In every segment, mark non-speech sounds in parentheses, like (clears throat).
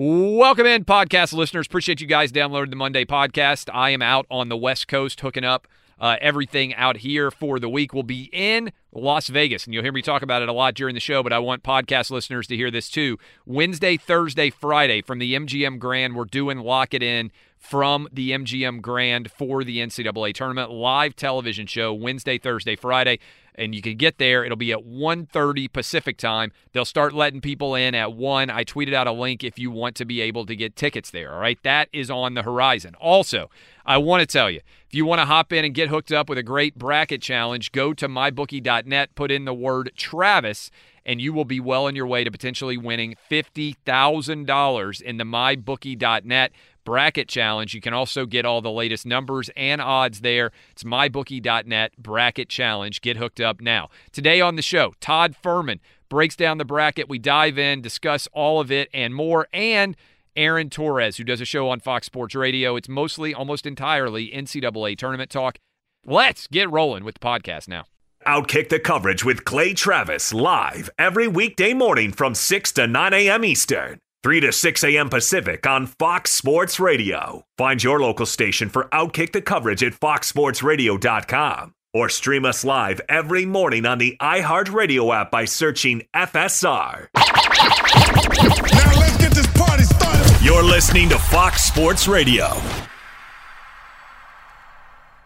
Welcome in, podcast listeners. Appreciate you guys downloading the Monday podcast. I am out on the West Coast hooking up uh, everything out here for the week. We'll be in Las Vegas, and you'll hear me talk about it a lot during the show, but I want podcast listeners to hear this too. Wednesday, Thursday, Friday from the MGM Grand, we're doing Lock It In from the MGM Grand for the NCAA tournament. Live television show Wednesday, Thursday, Friday and you can get there. It'll be at 1:30 Pacific time. They'll start letting people in at 1. I tweeted out a link if you want to be able to get tickets there, all right? That is on the horizon. Also, I want to tell you, if you want to hop in and get hooked up with a great bracket challenge, go to mybookie.net, put in the word Travis and you will be well on your way to potentially winning $50,000 in the mybookie.net bracket challenge. You can also get all the latest numbers and odds there. It's mybookie.net bracket challenge. Get hooked up now. Today on the show, Todd Fuhrman breaks down the bracket. We dive in, discuss all of it and more. And Aaron Torres, who does a show on Fox Sports Radio. It's mostly, almost entirely NCAA tournament talk. Let's get rolling with the podcast now. Outkick the coverage with Clay Travis live every weekday morning from 6 to 9 a.m. Eastern, 3 to 6 a.m. Pacific on Fox Sports Radio. Find your local station for Outkick the coverage at foxsportsradio.com or stream us live every morning on the iHeartRadio app by searching FSR. Now let's get this party started. You're listening to Fox Sports Radio.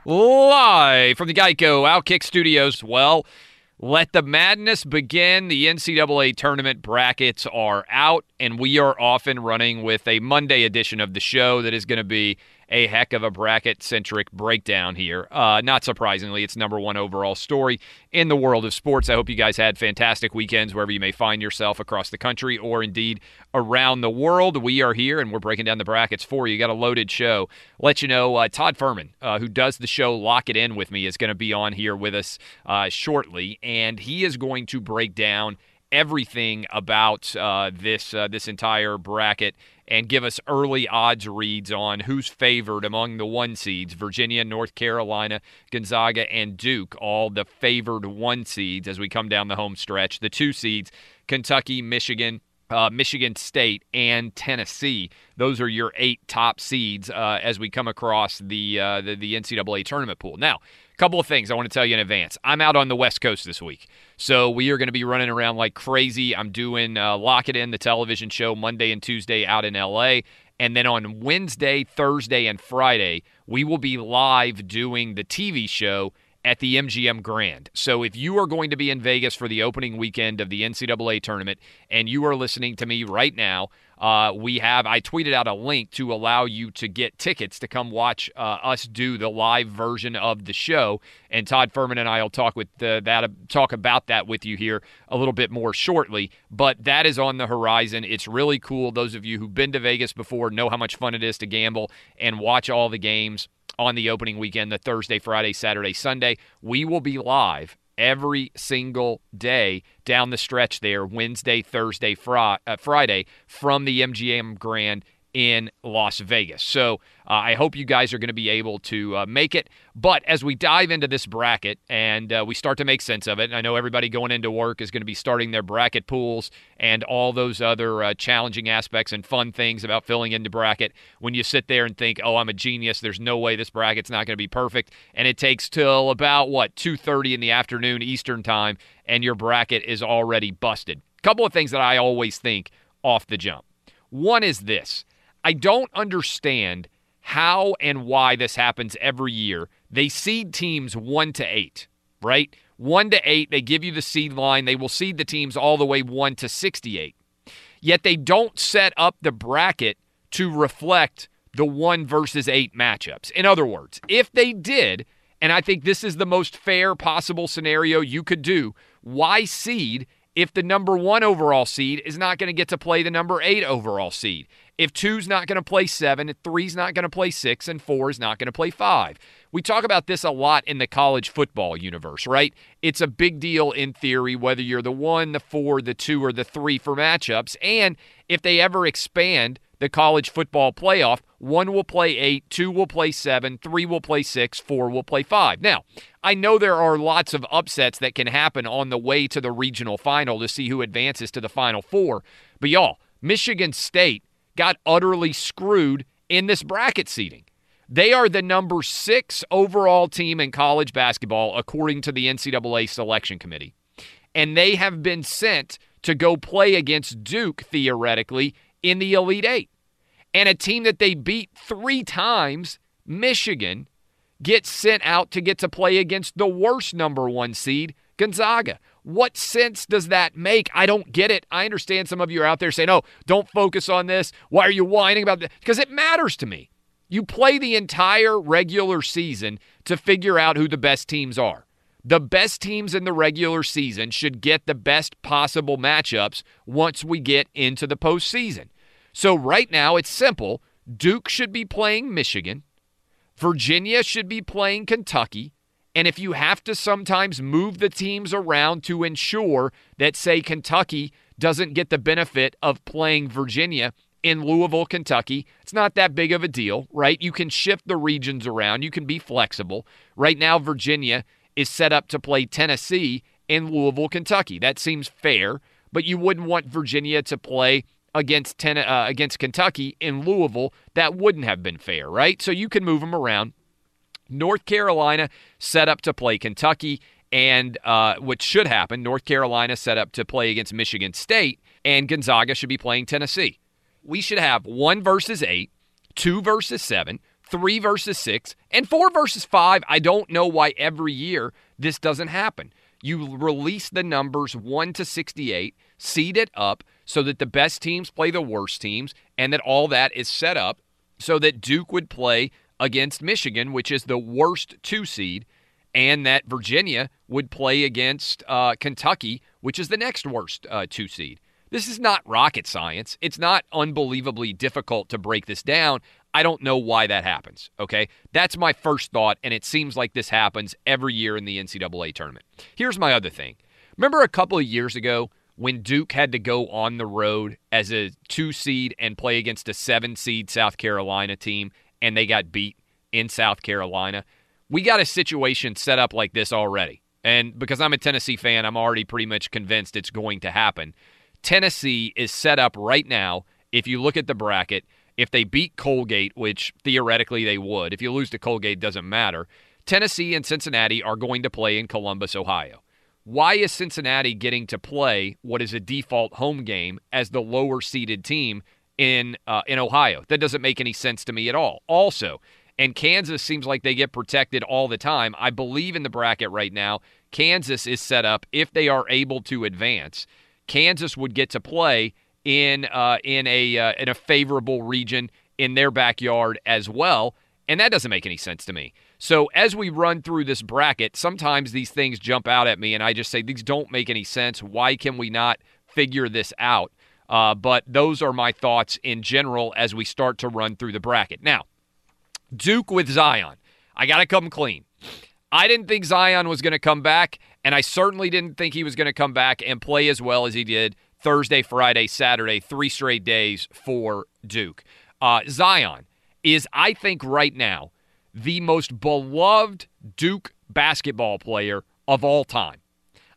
Live from the Geico Outkick Studios. Well, let the madness begin. The NCAA tournament brackets are out, and we are off and running with a Monday edition of the show that is going to be a heck of a bracket centric breakdown here. Uh, not surprisingly, it's number one overall story in the world of sports. I hope you guys had fantastic weekends wherever you may find yourself across the country or indeed around the world. We are here and we're breaking down the brackets for you. Got a loaded show. Let you know uh, Todd Fuhrman, uh, who does the show Lock It In with me, is going to be on here with us uh, shortly, and he is going to break down everything about uh, this uh, this entire bracket and give us early odds reads on who's favored among the one seeds Virginia, North Carolina, Gonzaga, and Duke, all the favored one seeds as we come down the home stretch. The two seeds Kentucky, Michigan, uh, Michigan State and Tennessee. Those are your eight top seeds uh, as we come across the, uh, the the NCAA tournament pool. Now, couple of things I want to tell you in advance. I'm out on the West Coast this week, so we are going to be running around like crazy. I'm doing uh, Lock It In, the television show, Monday and Tuesday out in LA. And then on Wednesday, Thursday, and Friday, we will be live doing the TV show at the MGM Grand. So if you are going to be in Vegas for the opening weekend of the NCAA tournament and you are listening to me right now, uh, we have, I tweeted out a link to allow you to get tickets to come watch uh, us do the live version of the show. And Todd Fuhrman and I will talk with the, that talk about that with you here a little bit more shortly. But that is on the horizon. It's really cool. Those of you who've been to Vegas before know how much fun it is to gamble and watch all the games on the opening weekend, the Thursday, Friday, Saturday, Sunday. We will be live every single day down the stretch there, Wednesday, Thursday, uh, Friday, from the MGM Grand in Las Vegas. So uh, I hope you guys are going to be able to uh, make it. But as we dive into this bracket and uh, we start to make sense of it, and I know everybody going into work is going to be starting their bracket pools and all those other uh, challenging aspects and fun things about filling in the bracket. When you sit there and think, "Oh, I'm a genius. There's no way this bracket's not going to be perfect," and it takes till about what 2:30 in the afternoon Eastern time, and your bracket is already busted. Couple of things that I always think off the jump. One is this I don't understand how and why this happens every year. They seed teams one to eight, right? One to eight, they give you the seed line. They will seed the teams all the way one to 68. Yet they don't set up the bracket to reflect the one versus eight matchups. In other words, if they did, and I think this is the most fair possible scenario you could do, why seed if the number one overall seed is not going to get to play the number eight overall seed? If two's not going to play seven, three's not going to play six, and four is not going to play five. We talk about this a lot in the college football universe, right? It's a big deal in theory whether you're the one, the four, the two, or the three for matchups. And if they ever expand the college football playoff, one will play eight, two will play seven, three will play six, four will play five. Now, I know there are lots of upsets that can happen on the way to the regional final to see who advances to the final four. But y'all, Michigan State got utterly screwed in this bracket seating. They are the number six overall team in college basketball, according to the NCAA selection committee. And they have been sent to go play against Duke, theoretically, in the Elite Eight. And a team that they beat three times, Michigan, gets sent out to get to play against the worst number one seed, Gonzaga. What sense does that make? I don't get it. I understand some of you are out there saying, oh, don't focus on this. Why are you whining about this? Because it matters to me. You play the entire regular season to figure out who the best teams are. The best teams in the regular season should get the best possible matchups once we get into the postseason. So, right now, it's simple Duke should be playing Michigan, Virginia should be playing Kentucky, and if you have to sometimes move the teams around to ensure that, say, Kentucky doesn't get the benefit of playing Virginia in Louisville, Kentucky, it's not that big of a deal, right? You can shift the regions around, you can be flexible. Right now, Virginia is set up to play Tennessee in Louisville, Kentucky. That seems fair, but you wouldn't want Virginia to play against ten, uh, against Kentucky in Louisville. That wouldn't have been fair, right? So you can move them around. North Carolina set up to play Kentucky, and uh, what should happen, North Carolina set up to play against Michigan State, and Gonzaga should be playing Tennessee. We should have one versus eight, two versus seven, three versus six, and four versus five. I don't know why every year this doesn't happen. You release the numbers 1 to 68, seed it up so that the best teams play the worst teams, and that all that is set up so that Duke would play against Michigan, which is the worst two seed, and that Virginia would play against uh, Kentucky, which is the next worst uh, two seed. This is not rocket science. It's not unbelievably difficult to break this down. I don't know why that happens. Okay. That's my first thought, and it seems like this happens every year in the NCAA tournament. Here's my other thing. Remember a couple of years ago when Duke had to go on the road as a two seed and play against a seven seed South Carolina team and they got beat in South Carolina. We got a situation set up like this already. And because I'm a Tennessee fan, I'm already pretty much convinced it's going to happen. Tennessee is set up right now, if you look at the bracket, if they beat Colgate, which theoretically they would, if you lose to Colgate, doesn't matter. Tennessee and Cincinnati are going to play in Columbus, Ohio. Why is Cincinnati getting to play what is a default home game as the lower seeded team in uh, in Ohio. That doesn't make any sense to me at all. Also, and Kansas seems like they get protected all the time. I believe in the bracket right now. Kansas is set up if they are able to advance. Kansas would get to play in uh, in a uh, in a favorable region in their backyard as well, and that doesn't make any sense to me. So as we run through this bracket, sometimes these things jump out at me, and I just say these don't make any sense. Why can we not figure this out? Uh, but those are my thoughts in general as we start to run through the bracket. Now, Duke with Zion. I got to come clean. I didn't think Zion was going to come back, and I certainly didn't think he was going to come back and play as well as he did Thursday, Friday, Saturday, three straight days for Duke. Uh, Zion is, I think, right now, the most beloved Duke basketball player of all time.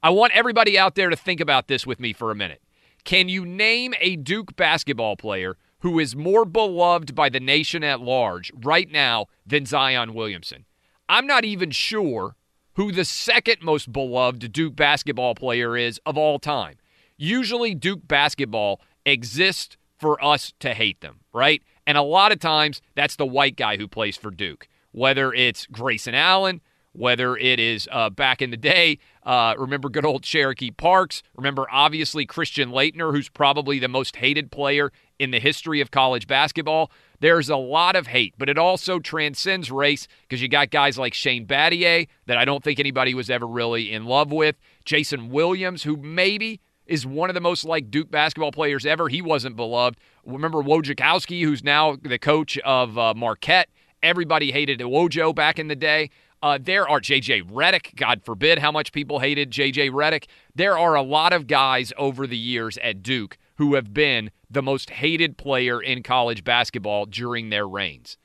I want everybody out there to think about this with me for a minute. Can you name a Duke basketball player who is more beloved by the nation at large right now than Zion Williamson? I'm not even sure who the second most beloved Duke basketball player is of all time. Usually, Duke basketball exists for us to hate them, right? And a lot of times, that's the white guy who plays for Duke whether it's Grayson Allen, whether it is uh, back in the day, uh, remember good old Cherokee Parks. Remember, obviously, Christian Laettner, who's probably the most hated player in the history of college basketball. There's a lot of hate, but it also transcends race because you got guys like Shane Battier that I don't think anybody was ever really in love with. Jason Williams, who maybe is one of the most like Duke basketball players ever. He wasn't beloved. Remember Wojciechowski, who's now the coach of uh, Marquette. Everybody hated Wojo back in the day. Uh, there are J.J. Redick. God forbid how much people hated J.J. Redick. There are a lot of guys over the years at Duke who have been the most hated player in college basketball during their reigns.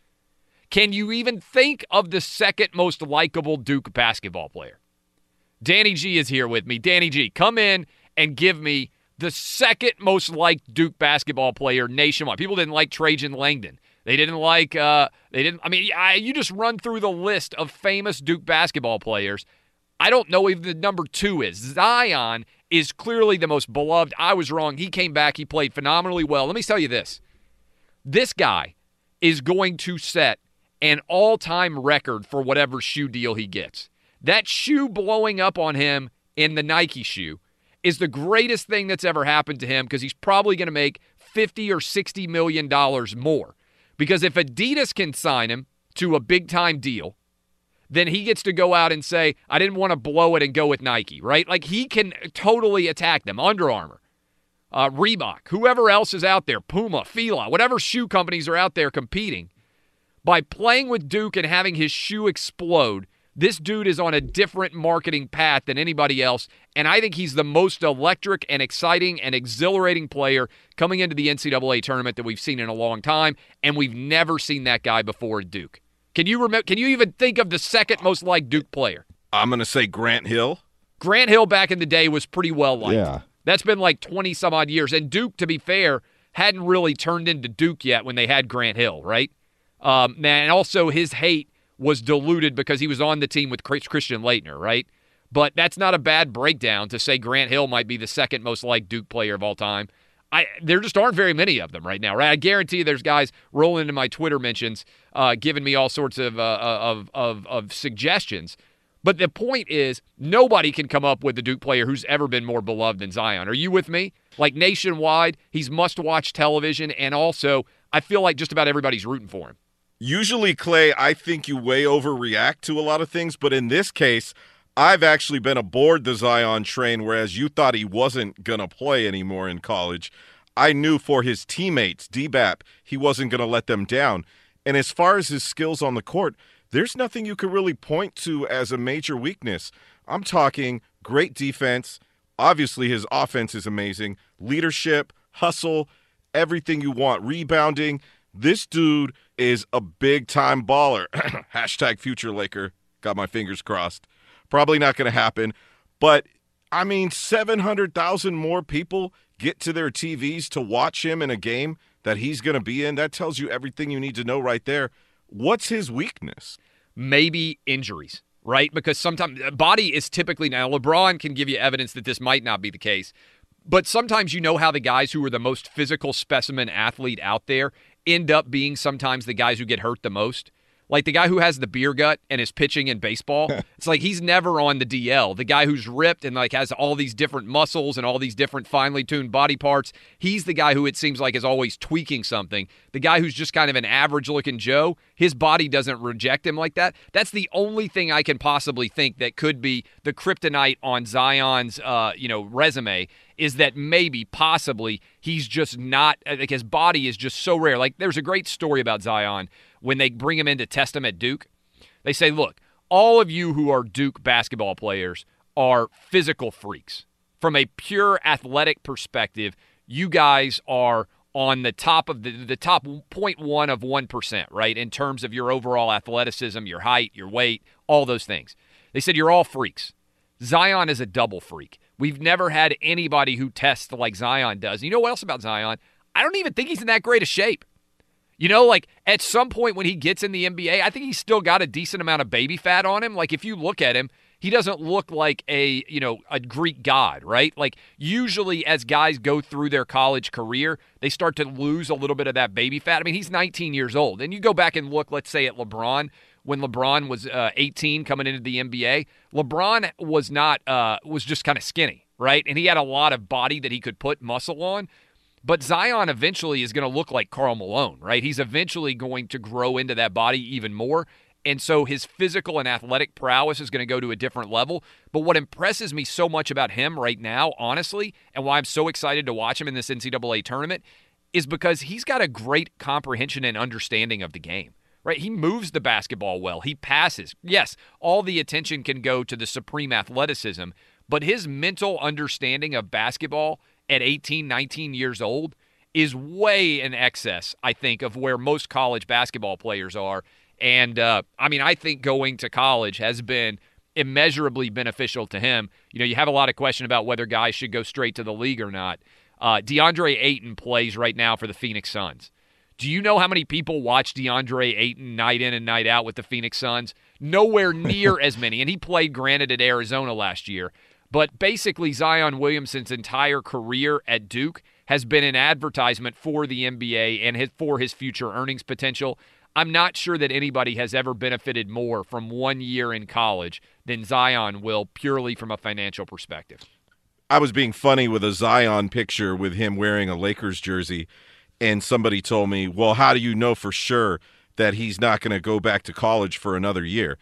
Can you even think of the second most likable Duke basketball player? Danny G is here with me. Danny G, come in and give me the second most liked Duke basketball player nationwide. People didn't like Trajan Langdon. They didn't like. Uh, they didn't. I mean, I, you just run through the list of famous Duke basketball players. I don't know if the number two is Zion is clearly the most beloved. I was wrong. He came back. He played phenomenally well. Let me tell you this: this guy is going to set an all-time record for whatever shoe deal he gets. That shoe blowing up on him in the Nike shoe is the greatest thing that's ever happened to him because he's probably going to make 50 or 60 million dollars more. Because if Adidas can sign him to a big time deal, then he gets to go out and say, I didn't want to blow it and go with Nike, right? Like he can totally attack them. Under Armour, uh, Reebok, whoever else is out there, Puma, Fila, whatever shoe companies are out there competing, by playing with Duke and having his shoe explode, this dude is on a different marketing path than anybody else. And I think he's the most electric and exciting and exhilarating player coming into the NCAA tournament that we've seen in a long time. And we've never seen that guy before at Duke. Can you remember? Can you even think of the second most liked Duke player? I'm going to say Grant Hill. Grant Hill back in the day was pretty well liked. Yeah. That's been like 20 some odd years. And Duke, to be fair, hadn't really turned into Duke yet when they had Grant Hill, right? Um, and also his hate was diluted because he was on the team with Christian Laettner, right? But that's not a bad breakdown to say Grant Hill might be the second most liked Duke player of all time. I there just aren't very many of them right now, right? I guarantee there's guys rolling into my Twitter mentions, uh, giving me all sorts of, uh, of of of suggestions. But the point is, nobody can come up with a Duke player who's ever been more beloved than Zion. Are you with me? Like nationwide, he's must-watch television, and also I feel like just about everybody's rooting for him. Usually, Clay, I think you way overreact to a lot of things, but in this case, I've actually been aboard the Zion train, whereas you thought he wasn't going to play anymore in college. I knew for his teammates, DBAP, he wasn't going to let them down. And as far as his skills on the court, there's nothing you could really point to as a major weakness. I'm talking great defense. Obviously, his offense is amazing. Leadership, hustle, everything you want, rebounding. This dude is a big time baller. (clears throat) Hashtag future Laker. Got my fingers crossed. Probably not going to happen. But I mean, 700,000 more people get to their TVs to watch him in a game that he's going to be in. That tells you everything you need to know right there. What's his weakness? Maybe injuries, right? Because sometimes uh, body is typically now LeBron can give you evidence that this might not be the case. But sometimes you know how the guys who are the most physical specimen athlete out there end up being sometimes the guys who get hurt the most. Like the guy who has the beer gut and is pitching in baseball, (laughs) it's like he's never on the DL. The guy who's ripped and like has all these different muscles and all these different finely tuned body parts, he's the guy who it seems like is always tweaking something. The guy who's just kind of an average looking Joe, his body doesn't reject him like that. That's the only thing I can possibly think that could be the kryptonite on Zion's uh, you know, resume is that maybe possibly he's just not uh, like his body is just so rare. Like there's a great story about Zion when they bring him in to test him at Duke. They say, look, all of you who are Duke basketball players are physical freaks. From a pure athletic perspective, you guys are on the top of the, the top 0.1 of 1%, right? In terms of your overall athleticism, your height, your weight, all those things. They said you're all freaks. Zion is a double freak. We've never had anybody who tests like Zion does. You know what else about Zion? I don't even think he's in that great a shape. You know, like at some point when he gets in the NBA, I think he's still got a decent amount of baby fat on him. Like if you look at him, he doesn't look like a, you know, a Greek god, right? Like usually as guys go through their college career, they start to lose a little bit of that baby fat. I mean, he's 19 years old. And you go back and look, let's say at LeBron, when LeBron was uh, 18 coming into the NBA, LeBron was not uh, was just kind of skinny, right? And he had a lot of body that he could put muscle on. But Zion eventually is going to look like Karl Malone, right? He's eventually going to grow into that body even more. And so his physical and athletic prowess is going to go to a different level. But what impresses me so much about him right now, honestly, and why I'm so excited to watch him in this NCAA tournament, is because he's got a great comprehension and understanding of the game. Right? He moves the basketball well. He passes. Yes, all the attention can go to the supreme athleticism, but his mental understanding of basketball at 18, 19 years old is way in excess, I think, of where most college basketball players are. And uh, I mean, I think going to college has been immeasurably beneficial to him. You know, you have a lot of question about whether guys should go straight to the league or not. Uh, DeAndre Ayton plays right now for the Phoenix Suns. Do you know how many people watch DeAndre Ayton night in and night out with the Phoenix Suns? Nowhere near (laughs) as many. And he played, granted, at Arizona last year. But basically, Zion Williamson's entire career at Duke has been an advertisement for the NBA and his, for his future earnings potential. I'm not sure that anybody has ever benefited more from one year in college than Zion will, purely from a financial perspective. I was being funny with a Zion picture with him wearing a Lakers jersey, and somebody told me, Well, how do you know for sure that he's not going to go back to college for another year?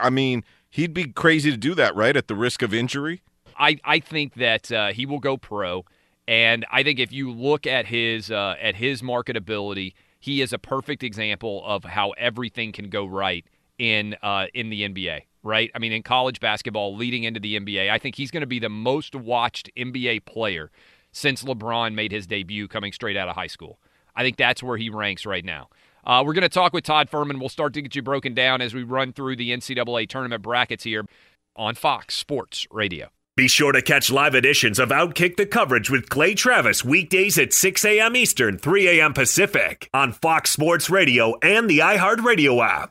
I mean, he'd be crazy to do that, right? At the risk of injury. I, I think that uh, he will go pro, and I think if you look at his uh, at his marketability, he is a perfect example of how everything can go right in uh, in the NBA. Right? I mean, in college basketball, leading into the NBA, I think he's going to be the most watched NBA player since LeBron made his debut coming straight out of high school. I think that's where he ranks right now. Uh, we're going to talk with Todd Fuhrman. We'll start to get you broken down as we run through the NCAA tournament brackets here on Fox Sports Radio. Be sure to catch live editions of Outkick the coverage with Clay Travis weekdays at 6 a.m. Eastern, 3 a.m. Pacific on Fox Sports Radio and the iHeartRadio app.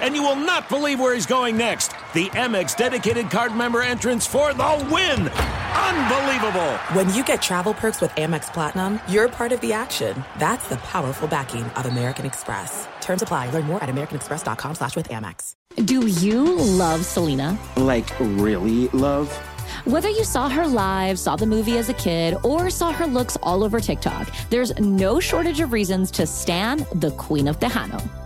and you will not believe where he's going next. The Amex dedicated card member entrance for the win. Unbelievable. When you get travel perks with Amex Platinum, you're part of the action. That's the powerful backing of American Express. Terms apply. Learn more at americanexpress.com slash with Amex. Do you love Selena? Like, really love? Whether you saw her live, saw the movie as a kid, or saw her looks all over TikTok, there's no shortage of reasons to stand the Queen of Tejano.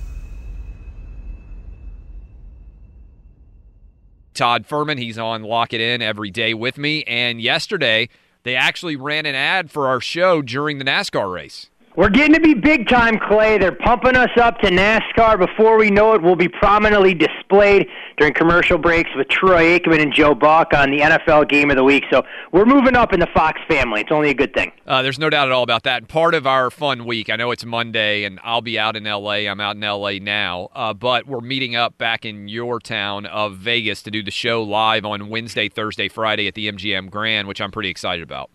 Todd Fuhrman. he's on Lock It In every day with me. And yesterday, they actually ran an ad for our show during the NASCAR race. We're getting to be big time, Clay. They're pumping us up to NASCAR. Before we know it, we'll be prominently displayed during commercial breaks with Troy Aikman and Joe Buck on the NFL Game of the Week. So we're moving up in the Fox family. It's only a good thing. Uh, there's no doubt at all about that. Part of our fun week, I know it's Monday, and I'll be out in LA. I'm out in LA now, uh, but we're meeting up back in your town of Vegas to do the show live on Wednesday, Thursday, Friday at the MGM Grand, which I'm pretty excited about.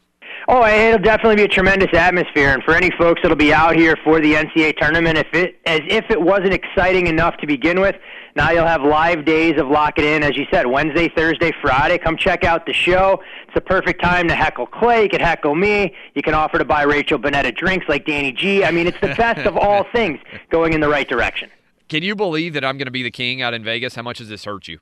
Oh, it'll definitely be a tremendous atmosphere, and for any folks that'll be out here for the NCAA tournament, if it as if it wasn't exciting enough to begin with, now you'll have live days of Lock It In, as you said, Wednesday, Thursday, Friday. Come check out the show. It's the perfect time to heckle Clay. You can heckle me. You can offer to buy Rachel Bonnetta drinks like Danny G. I mean, it's the best of all (laughs) things going in the right direction. Can you believe that I'm going to be the king out in Vegas? How much does this hurt you?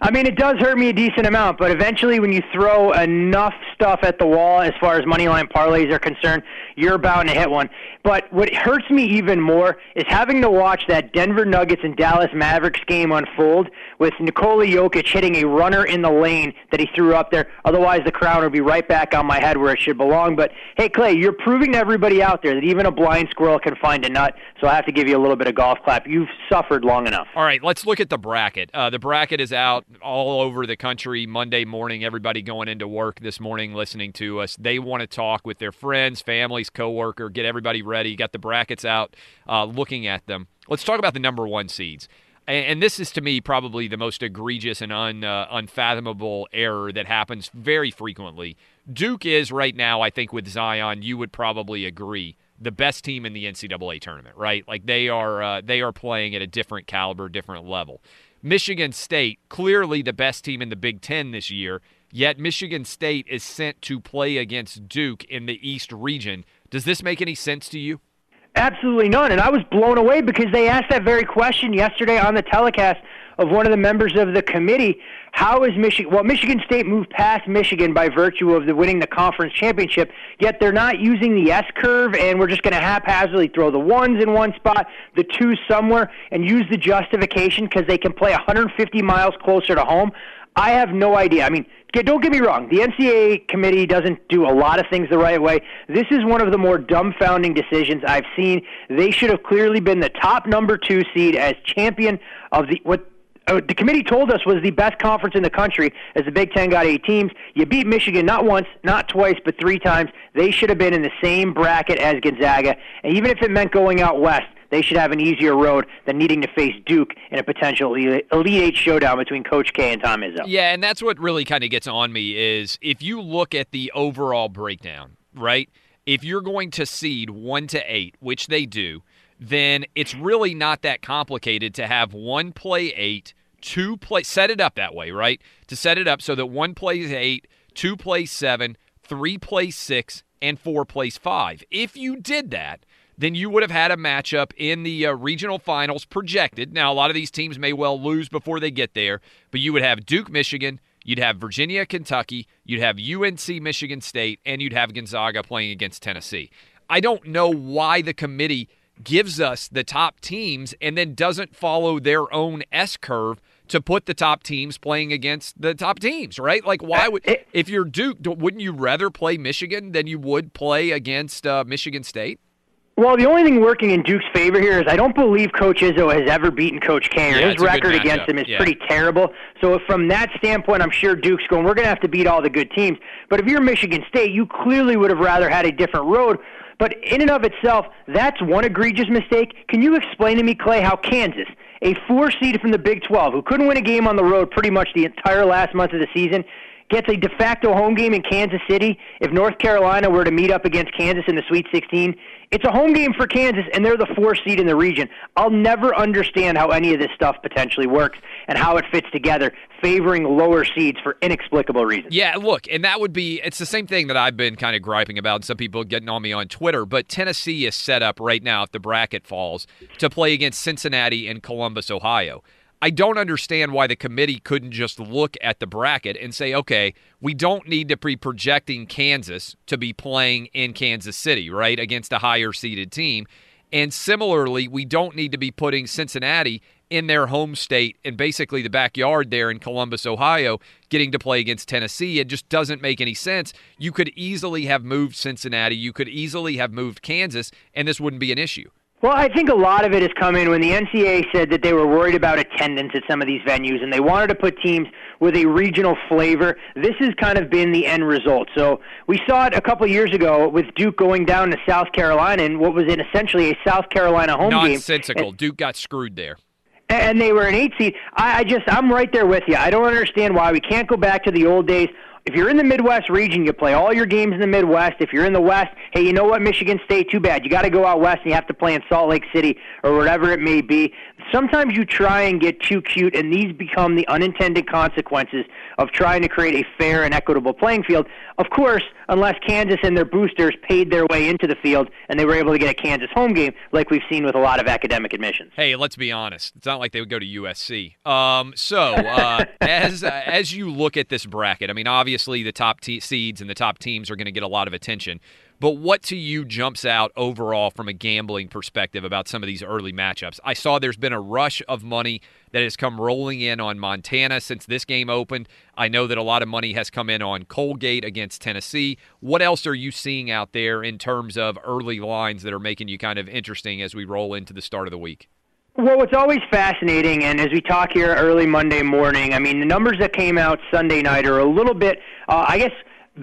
I mean, it does hurt me a decent amount, but eventually, when you throw enough stuff at the wall as far as money line parlays are concerned, you're bound to hit one. But what hurts me even more is having to watch that Denver Nuggets and Dallas Mavericks game unfold with Nikola Jokic hitting a runner in the lane that he threw up there. Otherwise, the crown would be right back on my head where it should belong. But hey, Clay, you're proving to everybody out there that even a blind squirrel can find a nut. So I have to give you a little bit of golf clap. You've suffered long enough. All right, let's look at the bracket. Uh, the bracket is out all over the country Monday morning. Everybody going into work this morning listening to us. They want to talk with their friends, families, coworker, get everybody ready. Got the brackets out, uh, looking at them. Let's talk about the number one seeds. And, and this is to me probably the most egregious and un, uh, unfathomable error that happens very frequently. Duke is right now, I think, with Zion, you would probably agree the best team in the NCAA tournament, right? Like they are uh, they are playing at a different caliber, different level. Michigan State, clearly the best team in the Big Ten this year, yet Michigan State is sent to play against Duke in the East region. Does this make any sense to you? Absolutely none. And I was blown away because they asked that very question yesterday on the telecast of one of the members of the committee. How is Michigan? Well, Michigan State moved past Michigan by virtue of the winning the conference championship. Yet they're not using the S curve, and we're just going to haphazardly throw the ones in one spot, the twos somewhere, and use the justification because they can play 150 miles closer to home. I have no idea. I mean, don't get me wrong. The NCAA committee doesn't do a lot of things the right way. This is one of the more dumbfounding decisions I've seen. They should have clearly been the top number two seed as champion of the what Uh, the committee told us was the best conference in the country as the Big Ten got eight teams. You beat Michigan not once, not twice, but three times. They should have been in the same bracket as Gonzaga. And even if it meant going out west, they should have an easier road than needing to face Duke in a potential Elite Eight showdown between Coach K and Tom Izzo. Yeah, and that's what really kind of gets on me is if you look at the overall breakdown, right? If you're going to seed one to eight, which they do, then it's really not that complicated to have one play eight, two play set it up that way, right? To set it up so that one plays eight, two plays seven, three plays six, and four plays five. If you did that, then you would have had a matchup in the uh, regional finals projected. Now, a lot of these teams may well lose before they get there, but you would have Duke, Michigan, you'd have Virginia, Kentucky, you'd have UNC, Michigan State, and you'd have Gonzaga playing against Tennessee. I don't know why the committee gives us the top teams and then doesn't follow their own S curve to put the top teams playing against the top teams, right? Like, why would if you're Duke, wouldn't you rather play Michigan than you would play against uh, Michigan State? Well, the only thing working in Duke's favor here is I don't believe Coach Izzo has ever beaten Coach K. Yeah, His record against him is yeah. pretty terrible. So from that standpoint, I'm sure Duke's going, we're going to have to beat all the good teams. But if you're Michigan State, you clearly would have rather had a different road. But in and of itself, that's one egregious mistake. Can you explain to me, Clay, how Kansas, a four seed from the Big 12, who couldn't win a game on the road pretty much the entire last month of the season, gets a de facto home game in Kansas City. If North Carolina were to meet up against Kansas in the Sweet 16, it's a home game for Kansas, and they're the fourth seed in the region. I'll never understand how any of this stuff potentially works and how it fits together, favoring lower seeds for inexplicable reasons. Yeah, look, and that would be it's the same thing that I've been kind of griping about, and some people getting on me on Twitter. But Tennessee is set up right now, if the bracket falls, to play against Cincinnati and Columbus, Ohio. I don't understand why the committee couldn't just look at the bracket and say, okay, we don't need to be projecting Kansas to be playing in Kansas City, right, against a higher seeded team. And similarly, we don't need to be putting Cincinnati in their home state and basically the backyard there in Columbus, Ohio, getting to play against Tennessee. It just doesn't make any sense. You could easily have moved Cincinnati, you could easily have moved Kansas, and this wouldn't be an issue. Well, I think a lot of it has come in when the NCAA said that they were worried about attendance at some of these venues and they wanted to put teams with a regional flavor. This has kind of been the end result. So we saw it a couple of years ago with Duke going down to South Carolina and what was in essentially a South Carolina home Nonsensical. game. Nonsensical. Duke got screwed there and they were an eight seed. I, I just, I'm right there with you. I don't understand why we can't go back to the old days if you're in the Midwest region, you play all your games in the Midwest. If you're in the West, hey, you know what, Michigan State, too bad. You got to go out west and you have to play in Salt Lake City or whatever it may be. Sometimes you try and get too cute, and these become the unintended consequences of trying to create a fair and equitable playing field. Of course, unless Kansas and their boosters paid their way into the field and they were able to get a Kansas home game, like we've seen with a lot of academic admissions. Hey, let's be honest. It's not like they would go to USC. Um, so uh, (laughs) as uh, as you look at this bracket, I mean, obviously the top te- seeds and the top teams are going to get a lot of attention. But what to you jumps out overall from a gambling perspective about some of these early matchups? I saw there's been a rush of money that has come rolling in on Montana since this game opened. I know that a lot of money has come in on Colgate against Tennessee. What else are you seeing out there in terms of early lines that are making you kind of interesting as we roll into the start of the week? Well, what's always fascinating, and as we talk here early Monday morning, I mean, the numbers that came out Sunday night are a little bit, uh, I guess,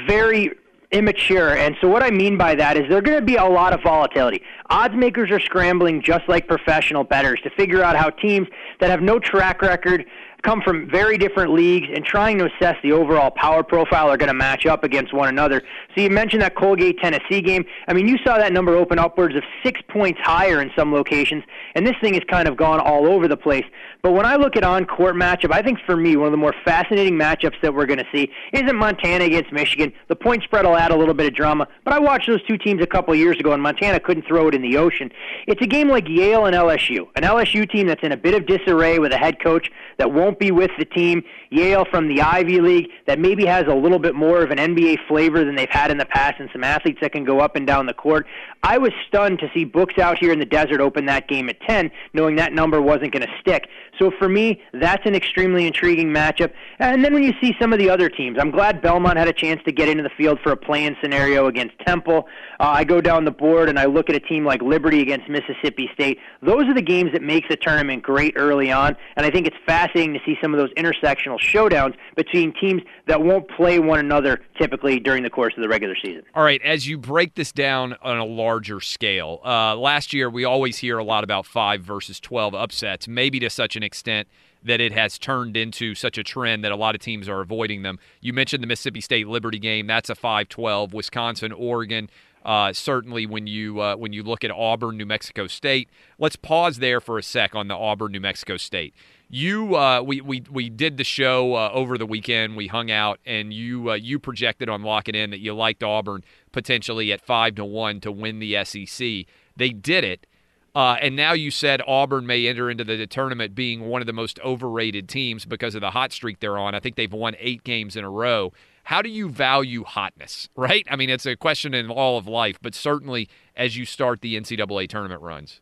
very immature. And so what I mean by that is there's going to be a lot of volatility. Odds makers are scrambling just like professional bettors to figure out how teams that have no track record come from very different leagues and trying to assess the overall power profile are going to match up against one another. So you mentioned that Colgate Tennessee game. I mean, you saw that number open upwards of six points higher in some locations, and this thing has kind of gone all over the place. But when I look at on-court matchup, I think for me one of the more fascinating matchups that we're going to see isn't Montana against Michigan. The point spread will add a little bit of drama, but I watched those two teams a couple years ago, and Montana couldn't throw it in the ocean. It's a game like Yale and LSU, an LSU team that's in a bit of disarray with a head coach that won't be with the team. Yale from the Ivy League that maybe has a little bit more of an NBA flavor than they've had in the past, and some athletes that can go up and down the court. I was stunned to see books out here in the desert open that game at 10, knowing that number wasn't going to stick. So for me, that's an extremely intriguing matchup. And then when you see some of the other teams, I'm glad Belmont had a chance to get into the field for a play-in scenario against Temple. Uh, I go down the board and I look at a team like Liberty against Mississippi State. Those are the games that make the tournament great early on, and I think it's fascinating to see some of those intersectional showdowns between teams that won't play one another typically during the course of the regular season. All right, as you break this down on a larger scale, uh, last year we always hear a lot about five versus 12 upsets, maybe to such an extent that it has turned into such a trend that a lot of teams are avoiding them. You mentioned the Mississippi State Liberty game, that's a 5 12. Wisconsin, Oregon, uh, certainly, when you uh, when you look at Auburn, New Mexico State, let's pause there for a sec on the Auburn, New Mexico State. You, uh, we, we we did the show uh, over the weekend. We hung out, and you uh, you projected on Lock It In that you liked Auburn potentially at five to one to win the SEC. They did it. Uh, and now you said Auburn may enter into the tournament being one of the most overrated teams because of the hot streak they're on. I think they've won eight games in a row. How do you value hotness, (laughs) right? I mean, it's a question in all of life, but certainly as you start the NCAA tournament runs.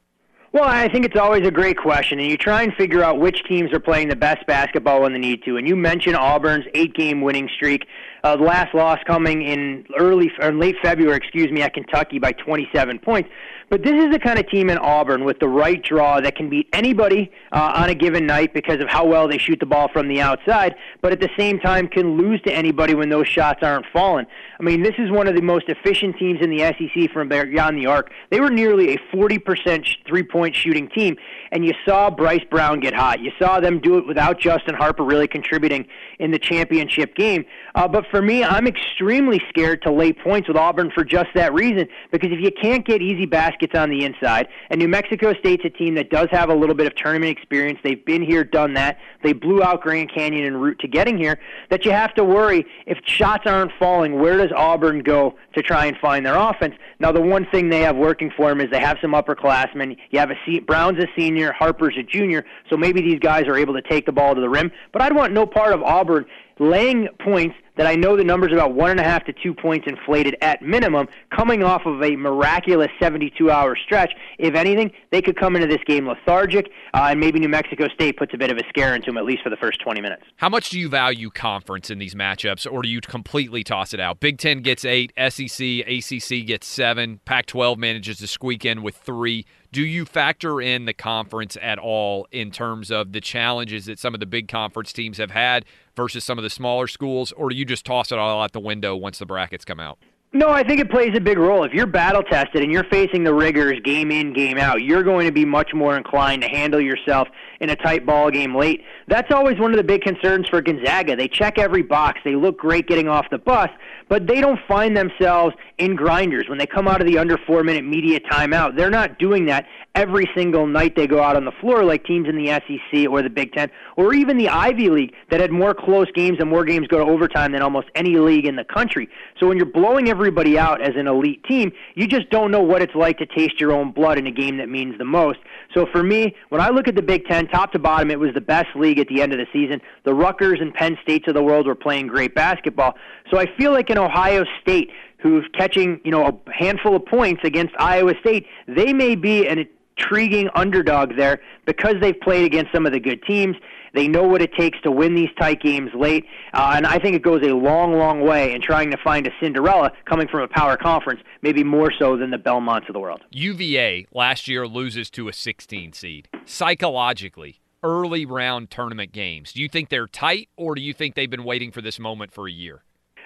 Well, I think it's always a great question, and you try and figure out which teams are playing the best basketball when they need to. And you mentioned Auburn's eight-game winning streak. Uh, the last loss coming in early or late February, excuse me, at Kentucky by 27 points. But this is the kind of team in Auburn with the right draw that can beat anybody uh, on a given night because of how well they shoot the ball from the outside, but at the same time can lose to anybody when those shots aren't falling. I mean, this is one of the most efficient teams in the SEC from beyond the arc. They were nearly a 40% three point shooting team, and you saw Bryce Brown get hot. You saw them do it without Justin Harper really contributing in the championship game. Uh, but for me, I'm extremely scared to lay points with Auburn for just that reason, because if you can't get easy baskets, on the inside. And New Mexico State's a team that does have a little bit of tournament experience. They've been here, done that. They blew out Grand Canyon en route to getting here. That you have to worry if shots aren't falling, where does Auburn go to try and find their offense? Now, the one thing they have working for them is they have some upperclassmen. You have a se- Brown's a senior, Harper's a junior, so maybe these guys are able to take the ball to the rim. But I'd want no part of Auburn laying points that I know the number's about one and a half to two points inflated at minimum, coming off of a miraculous 72 hour stretch. If anything, they could come into this game lethargic, uh, and maybe New Mexico State puts a bit of a scare into them, at least for the first 20 minutes. How much do you value conference in these matchups, or do you completely toss it out? Big Ten gets eight, SEC, ACC gets seven, Pac 12 manages to squeak in with three. Do you factor in the conference at all in terms of the challenges that some of the big conference teams have had versus some of the smaller schools, or do you just toss it all out the window once the brackets come out? No, I think it plays a big role. If you're battle tested and you're facing the rigors game in, game out, you're going to be much more inclined to handle yourself in a tight ball game late. That's always one of the big concerns for Gonzaga. They check every box. They look great getting off the bus, but they don't find themselves in grinders when they come out of the under 4 minute media timeout. They're not doing that every single night they go out on the floor like teams in the SEC or the Big 10 or even the Ivy League that had more close games and more games go to overtime than almost any league in the country. So when you're blowing everybody out as an elite team, you just don't know what it's like to taste your own blood in a game that means the most. So for me, when I look at the Big Ten, top to bottom, it was the best league at the end of the season. The Rutgers and Penn States of the world were playing great basketball. So I feel like in Ohio State, who's catching you know a handful of points against Iowa State, they may be an intriguing underdog there because they've played against some of the good teams. They know what it takes to win these tight games late, uh, and I think it goes a long, long way in trying to find a Cinderella coming from a power conference, maybe more so than the Belmonts of the world. UVA last year loses to a 16 seed. Psychologically, early round tournament games, do you think they're tight, or do you think they've been waiting for this moment for a year?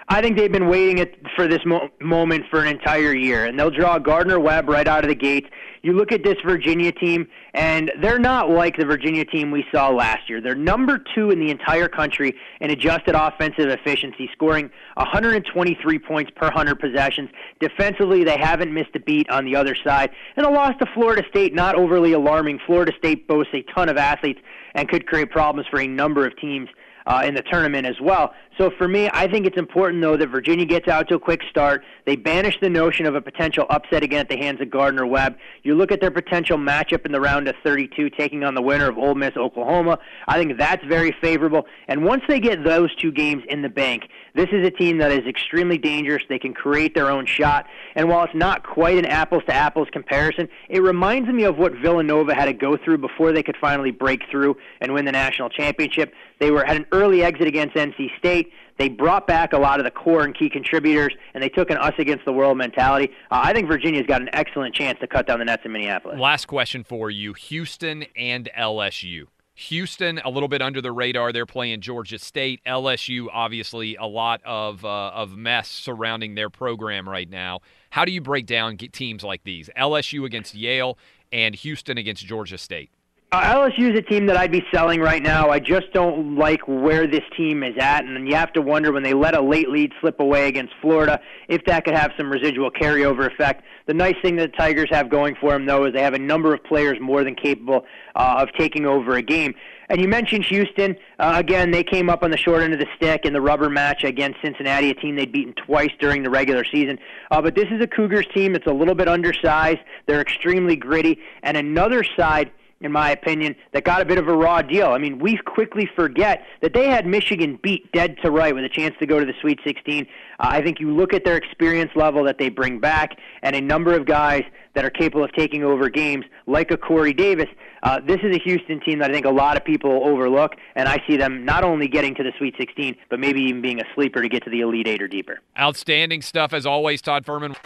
I think they've been waiting for this mo- moment for an entire year, and they'll draw Gardner Webb right out of the gate. You look at this Virginia team, and they're not like the Virginia team we saw last year. They're number two in the entire country in adjusted offensive efficiency, scoring 123 points per 100 possessions. Defensively, they haven't missed a beat on the other side. And a loss to Florida State, not overly alarming. Florida State boasts a ton of athletes and could create problems for a number of teams uh, in the tournament as well. So for me, I think it's important though that Virginia gets out to a quick start. They banish the notion of a potential upset again at the hands of Gardner Webb. You look at their potential matchup in the round of 32, taking on the winner of Ole Miss Oklahoma. I think that's very favorable. And once they get those two games in the bank, this is a team that is extremely dangerous. They can create their own shot. And while it's not quite an apples to apples comparison, it reminds me of what Villanova had to go through before they could finally break through and win the national championship. They were had an early exit against NC State. They brought back a lot of the core and key contributors, and they took an us against the world mentality. Uh, I think Virginia's got an excellent chance to cut down the nets in Minneapolis. Last question for you Houston and LSU. Houston, a little bit under the radar. They're playing Georgia State. LSU, obviously, a lot of uh, of mess surrounding their program right now. How do you break down teams like these? LSU against Yale and Houston against Georgia State. Uh, LSU is a team that I'd be selling right now. I just don't like where this team is at, and you have to wonder when they let a late lead slip away against Florida if that could have some residual carryover effect. The nice thing that the Tigers have going for them, though, is they have a number of players more than capable uh, of taking over a game. And you mentioned Houston. Uh, again, they came up on the short end of the stick in the rubber match against Cincinnati, a team they'd beaten twice during the regular season. Uh, but this is a Cougars team that's a little bit undersized. They're extremely gritty. And another side – in my opinion, that got a bit of a raw deal. I mean, we quickly forget that they had Michigan beat dead to right with a chance to go to the Sweet 16. Uh, I think you look at their experience level that they bring back and a number of guys that are capable of taking over games, like a Corey Davis. Uh, this is a Houston team that I think a lot of people overlook, and I see them not only getting to the Sweet 16, but maybe even being a sleeper to get to the Elite Eight or deeper. Outstanding stuff as always, Todd Fuhrman.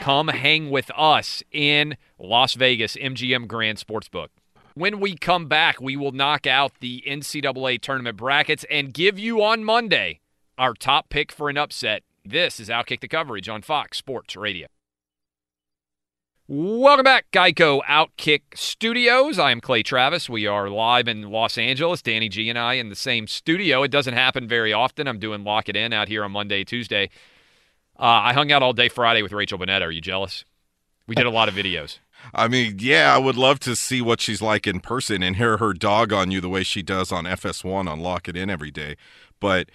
Come hang with us in Las Vegas, MGM Grand Sportsbook. When we come back, we will knock out the NCAA tournament brackets and give you on Monday our top pick for an upset. This is Outkick the Coverage on Fox Sports Radio. Welcome back, Geico Outkick Studios. I am Clay Travis. We are live in Los Angeles. Danny G and I in the same studio. It doesn't happen very often. I'm doing Lock It In out here on Monday, Tuesday. Uh, I hung out all day Friday with Rachel Bonnetta. Are you jealous? We did a lot of videos. (laughs) I mean, yeah, I would love to see what she's like in person and hear her dog on you the way she does on FS1 on Lock It In every day. But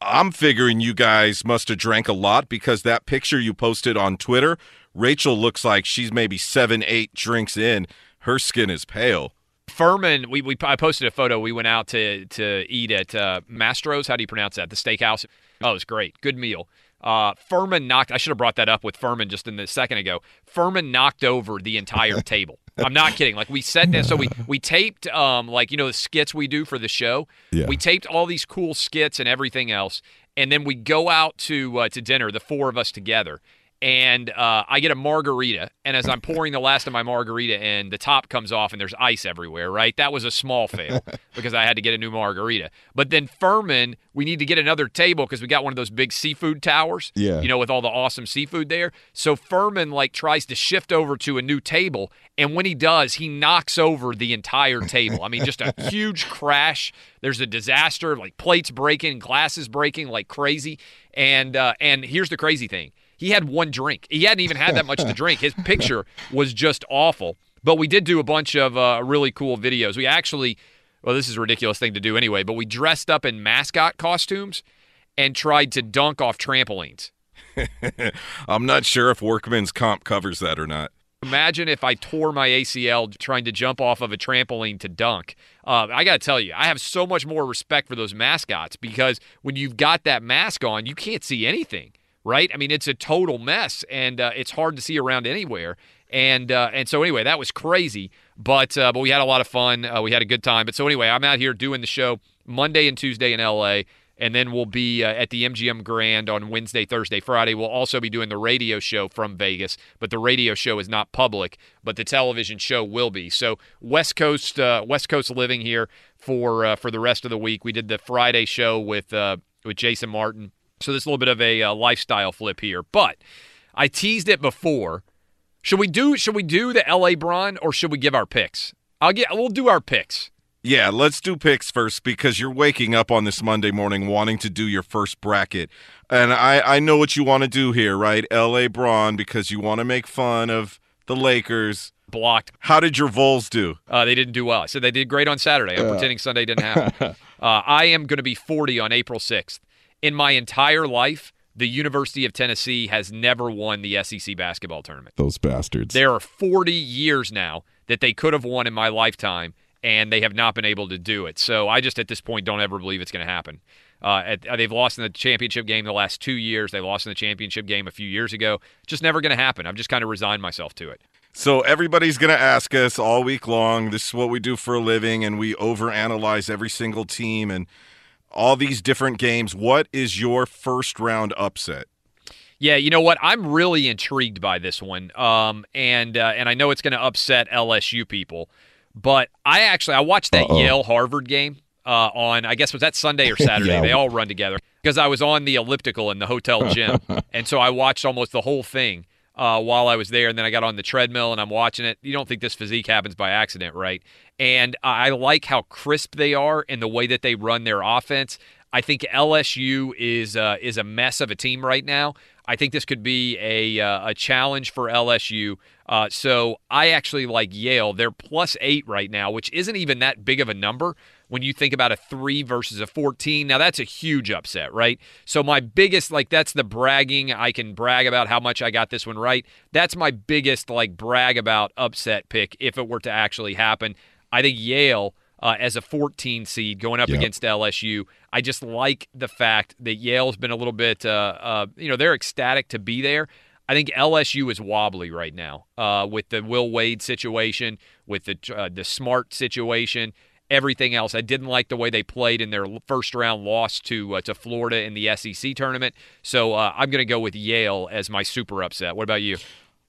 I'm figuring you guys must have drank a lot because that picture you posted on Twitter, Rachel looks like she's maybe seven, eight drinks in. Her skin is pale. Fuhrman, we, we I posted a photo. We went out to to eat at uh, Mastro's. How do you pronounce that? The steakhouse. Oh, it was great. Good meal. Uh, Fuhrman knocked. I should have brought that up with Fuhrman just in a second ago. Fuhrman knocked over the entire (laughs) table. I'm not kidding. Like we said, so we we taped um like you know the skits we do for the show. Yeah. We taped all these cool skits and everything else, and then we go out to uh, to dinner, the four of us together, and uh, I get a margarita. And as I'm pouring the last of my margarita in, the top comes off and there's ice everywhere, right? That was a small fail (laughs) because I had to get a new margarita. But then Fuhrman, we need to get another table because we got one of those big seafood towers, Yeah. you know, with all the awesome seafood there. So Fuhrman, like, tries to shift over to a new table. And when he does, he knocks over the entire table. I mean, just a (laughs) huge crash. There's a disaster, like plates breaking, glasses breaking like crazy. And uh, and here's the crazy thing he had one drink. He hadn't even had that much to drink. His picture was just awful. But we did do a bunch of uh, really cool videos. We actually, well, this is a ridiculous thing to do anyway, but we dressed up in mascot costumes and tried to dunk off trampolines. (laughs) I'm not sure if Workman's comp covers that or not. Imagine if I tore my ACL trying to jump off of a trampoline to dunk. Uh, I got to tell you, I have so much more respect for those mascots because when you've got that mask on, you can't see anything, right? I mean, it's a total mess, and uh, it's hard to see around anywhere. And uh, and so anyway, that was crazy, but uh, but we had a lot of fun. Uh, we had a good time. But so anyway, I'm out here doing the show Monday and Tuesday in LA and then we'll be uh, at the MGM Grand on Wednesday, Thursday, Friday. We'll also be doing the radio show from Vegas, but the radio show is not public, but the television show will be. So West Coast, uh, West Coast living here for for the rest of the week. We did the Friday show with with Jason Martin, so this is a little bit of a uh, lifestyle flip here. But I teased it before. Should we do Should we do the LA Bron or should we give our picks? I'll get. We'll do our picks. Yeah, let's do picks first because you're waking up on this Monday morning wanting to do your first bracket. And I, I know what you want to do here, right? LA Braun, because you want to make fun of the Lakers. Blocked. How did your Vols do? Uh, they didn't do well. I said they did great on Saturday. I'm pretending Sunday didn't happen. (laughs) uh, I am going to be 40 on April 6th. In my entire life, the University of Tennessee has never won the SEC basketball tournament. Those bastards. There are 40 years now that they could have won in my lifetime, and they have not been able to do it. So I just, at this point, don't ever believe it's going to happen. Uh, at, uh, they've lost in the championship game the last two years. They lost in the championship game a few years ago. Just never going to happen. I've just kind of resigned myself to it. So everybody's going to ask us all week long. This is what we do for a living, and we overanalyze every single team and all these different games. What is your first round upset? Yeah, you know what? I'm really intrigued by this one, um, and uh, and I know it's going to upset LSU people, but I actually I watched that Yale Harvard game uh, on I guess was that Sunday or (laughs) Saturday? Yeah. They all run together because I was on the elliptical in the hotel gym, (laughs) and so I watched almost the whole thing uh, while I was there, and then I got on the treadmill and I'm watching it. You don't think this physique happens by accident, right? And I like how crisp they are and the way that they run their offense. I think LSU is uh, is a mess of a team right now. I think this could be a uh, a challenge for LSU. Uh, so I actually like Yale. They're plus eight right now, which isn't even that big of a number when you think about a three versus a 14. Now that's a huge upset, right? So my biggest like that's the bragging. I can brag about how much I got this one right. That's my biggest like brag about upset pick if it were to actually happen. I think Yale uh, as a 14 seed going up Yep. against LSU. I just like the fact that Yale's been a little bit, uh, uh, you know, they're ecstatic to be there. I think LSU is wobbly right now uh, with the Will Wade situation, with the uh, the Smart situation, everything else. I didn't like the way they played in their first round loss to uh, to Florida in the SEC tournament. So uh, I'm going to go with Yale as my super upset. What about you?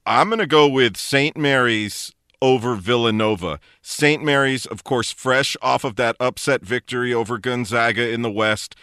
I'm going to go with St. Mary's over Villanova. St. Mary's, of course, fresh off of that upset victory over Gonzaga in the West.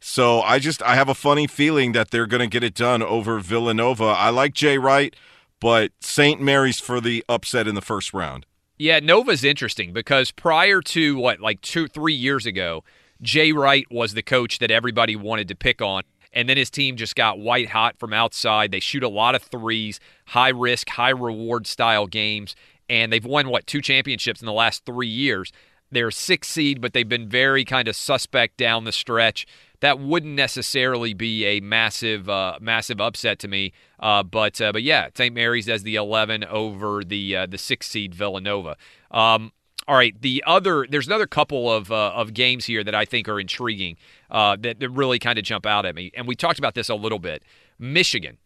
So I just I have a funny feeling that they're going to get it done over Villanova. I like Jay Wright, but St. Mary's for the upset in the first round. Yeah, Nova's interesting because prior to what like 2 3 years ago, Jay Wright was the coach that everybody wanted to pick on. And then his team just got white hot from outside. They shoot a lot of threes, high risk, high reward style games and they've won what two championships in the last three years. They're a six seed, but they've been very kind of suspect down the stretch. That wouldn't necessarily be a massive, uh, massive upset to me. Uh, but, uh, but yeah, St. Mary's as the 11 over the uh, the six seed Villanova. Um, all right, the other there's another couple of uh, of games here that I think are intriguing uh, that, that really kind of jump out at me, and we talked about this a little bit. Michigan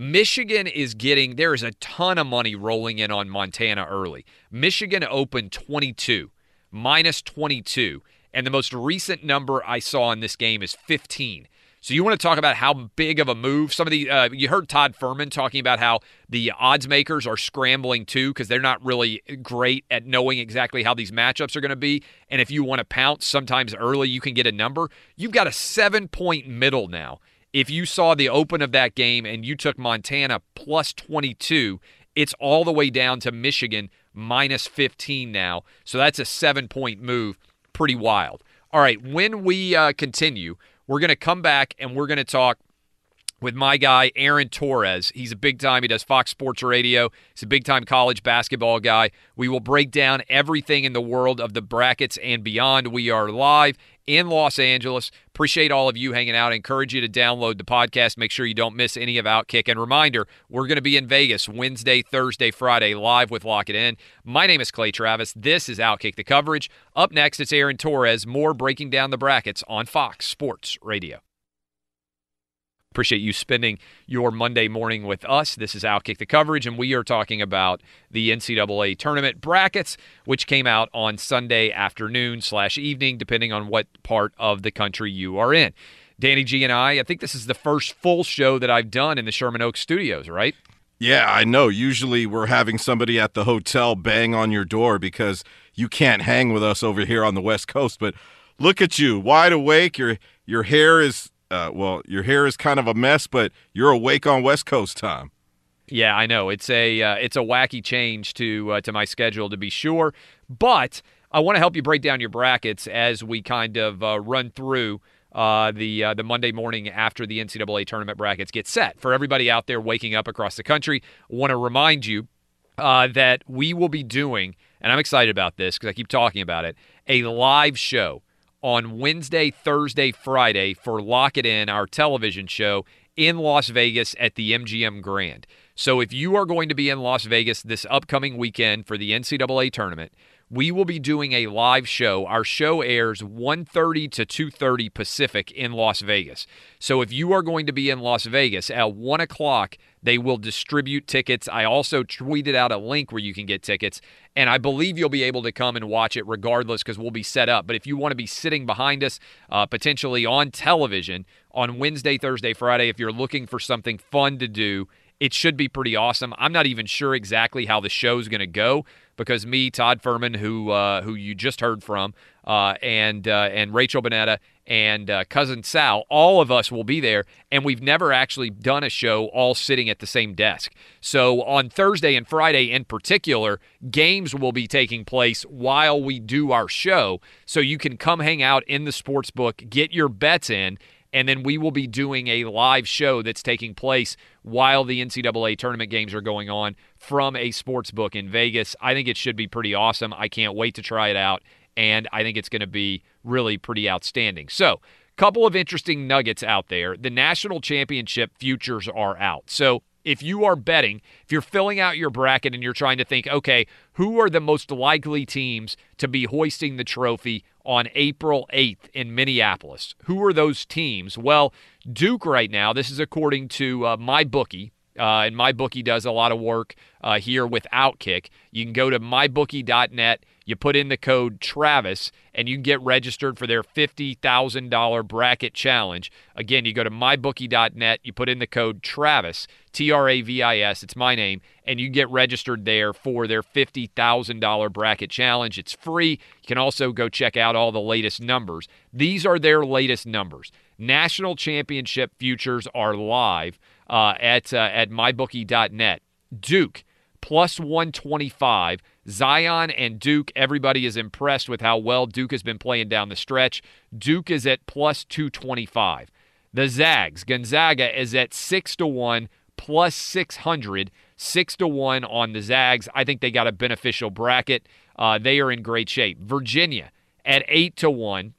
Michigan is getting, there is a ton of money rolling in on Montana early. Michigan opened 22, minus 22. And the most recent number I saw in this game is 15. So you want to talk about how big of a move? Some of the uh, you heard Todd Fuhrman talking about how the odds makers are scrambling too because they're not really great at knowing exactly how these matchups are going to be. And if you want to pounce sometimes early, you can get a number. You've got a seven point middle now if you saw the open of that game and you took Montana plus 22, it's all the way down to Michigan minus 15 now. So that's a seven point move. Pretty wild. All right, when we uh, continue, we're going to come back and we're going to talk with my guy, Aaron Torres. He's a big time, he does Fox Sports Radio. He's a big time college basketball guy. We will break down everything in the world of the brackets and beyond. We are live in Los Angeles. Appreciate all of you hanging out. I encourage you to download the podcast. Make sure you don't miss any of Outkick. And reminder, we're going to be in Vegas Wednesday, Thursday, Friday, live with Lock It In. My name is Clay Travis. This is Outkick the coverage. Up next, it's Aaron Torres. More breaking down the brackets on Fox Sports Radio. Appreciate you spending your Monday morning with us. This is Outkick the coverage, and we are talking about the NCAA tournament brackets, which came out on Sunday afternoon slash evening, depending on what part of the country you are in. Danny G and I, I think this is the first full show that I've done in the Sherman Oaks studios, right? Yeah, I know. Usually we're having somebody at the hotel bang on your door because you can't hang with us over here on the West Coast. But look at you, wide awake. Your your hair is uh, well, your hair is kind of a mess, but you're awake on West Coast time. Yeah, I know it's a uh, it's a wacky change to uh, to my schedule to be sure, but I want to help you break down your brackets as we kind of uh, run through uh, the uh, the Monday morning after the NCAA tournament brackets get set for everybody out there waking up across the country. Want to remind you uh, that we will be doing, and I'm excited about this because I keep talking about it, a live show on Wednesday, Thursday, Friday for Lock It In, our television show in Las Vegas at the MGM Grand. So if you are going to be in Las Vegas this upcoming weekend for the NCAA tournament, we will be doing a live show. Our show airs 1:30 to 2:30 Pacific in Las Vegas. So if you are going to be in Las Vegas at one o'clock, they will distribute tickets. I also tweeted out a link where you can get tickets, and I believe you'll be able to come and watch it regardless because we'll be set up. But if you want to be sitting behind us, uh, potentially on television on Wednesday, Thursday, Friday, if you're looking for something fun to do, it should be pretty awesome. I'm not even sure exactly how the show's going to go because me, Todd Fuhrman, who uh, who you just heard from, uh, and uh, and Rachel Bonnetta and uh, cousin Sal, all of us will be there, and we've never actually done a show all sitting at the same desk. So on Thursday and Friday in particular, games will be taking place while we do our show, so you can come hang out in the sports book, get your bets in and then we will be doing a live show that's taking place while the NCAA tournament games are going on from a sports book in Vegas. I think it should be pretty awesome. I can't wait to try it out, and I think it's going to be really pretty outstanding. So, couple of interesting nuggets out there. The national championship futures are out. So, if you are betting, if you're filling out your bracket and you're trying to think, okay, who are the most likely teams to be hoisting the trophy on April 8th in Minneapolis. Who are those teams? Well, Duke right now, this is according to uh, my bookie, uh, and MyBookie does a lot of work uh, here with Outkick. You can go to mybookie.net. You put in the code Travis, and you can get registered for their $50,000 bracket challenge. Again, you go to mybookie.net. You put in the code Travis, T R A V I S. It's my name, and you get registered there for their $50,000 bracket challenge. It's free. You can also go check out all the latest numbers. These are their latest numbers. National championship futures are live uh, at uh, at mybookie.net. Duke plus 125. Zion and Duke, everybody is impressed with how well Duke has been playing down the stretch. Duke is at plus 225. The Zags, Gonzaga is at 6 to 1 plus 600. 6 to 1 on the Zags. I think they got a beneficial bracket. Uh, they are in great shape. Virginia at 8 to 1.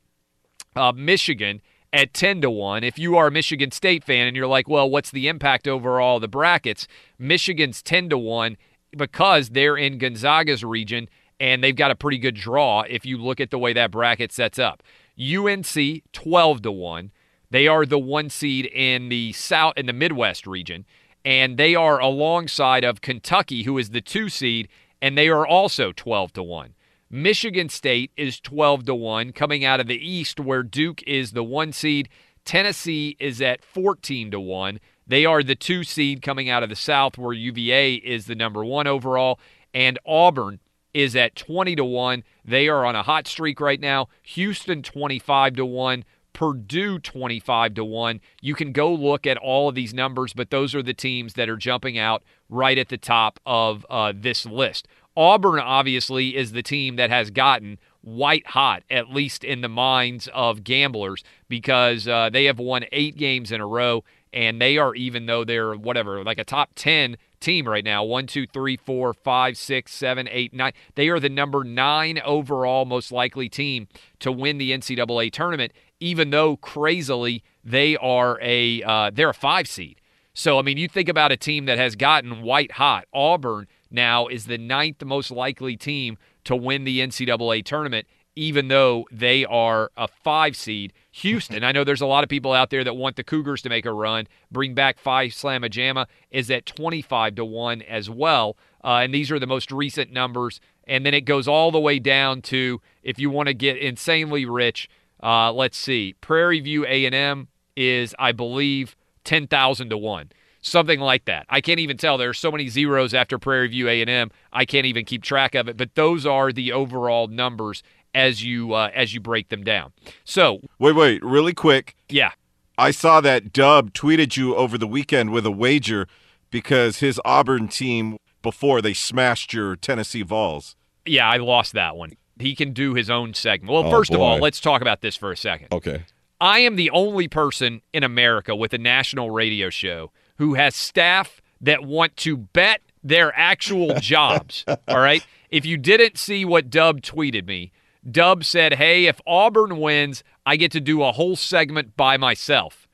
Uh, Michigan at 10 to 1. If you are a Michigan State fan and you're like, well, what's the impact overall the brackets? Michigan's 10 to 1 because they're in Gonzaga's region and they've got a pretty good draw if you look at the way that bracket sets up. UNC 12 to 1. They are the one seed in the South in the Midwest region and they are alongside of Kentucky who is the 2 seed and they are also 12 to 1. Michigan State is 12 to 1 coming out of the East where Duke is the 1 seed. Tennessee is at 14 to 1. They are the 2 seed coming out of the South where UVA is the number 1 overall and Auburn is at 20 to 1. They are on a hot streak right now. Houston 25 to 1. Purdue 25 to 1. You can go look at all of these numbers, but those are the teams that are jumping out right at the top of uh, this list. Auburn, obviously, is the team that has gotten white hot, at least in the minds of gamblers, because uh, they have won eight games in a row, and they are, even though they're whatever, like a top 10 team right now one, two, three, four, five, six, seven, eight, nine. They are the number nine overall most likely team to win the NCAA tournament, even though crazily they are a uh, they're a five seed. So I mean, you think about a team that has gotten white hot. Auburn now is the ninth most likely team to win the NCAA tournament, even though they are a five seed. Houston, I know there's a lot of people out there that want the Cougars to make a run, bring back Phi Slama Jama, is at 25 to 1 as well. Uh, and these are the most recent numbers. And then it goes all the way down to if you want to get insanely rich, uh, let's see, Prairie View A&M is, I believe, 10,000 to 1 something like that. I can't even tell. There are so many zeros after Prairie View A&M. I can't even keep track of it. But those are the overall numbers as you uh, as you break them down. So wait, wait, really quick. Yeah, I saw that Dub tweeted you over the weekend with a wager because his Auburn team before they smashed your Tennessee Vols. Yeah, I lost that one. He can do his own segment. Well, Oh, first of all, let's talk about this for a second. Okay. I am the only person in America with a national radio show who has staff that want to bet their actual (laughs) jobs. all right. If you didn't see what Dub tweeted me, Dub said, Hey, if Auburn wins, I get to do a whole segment by myself.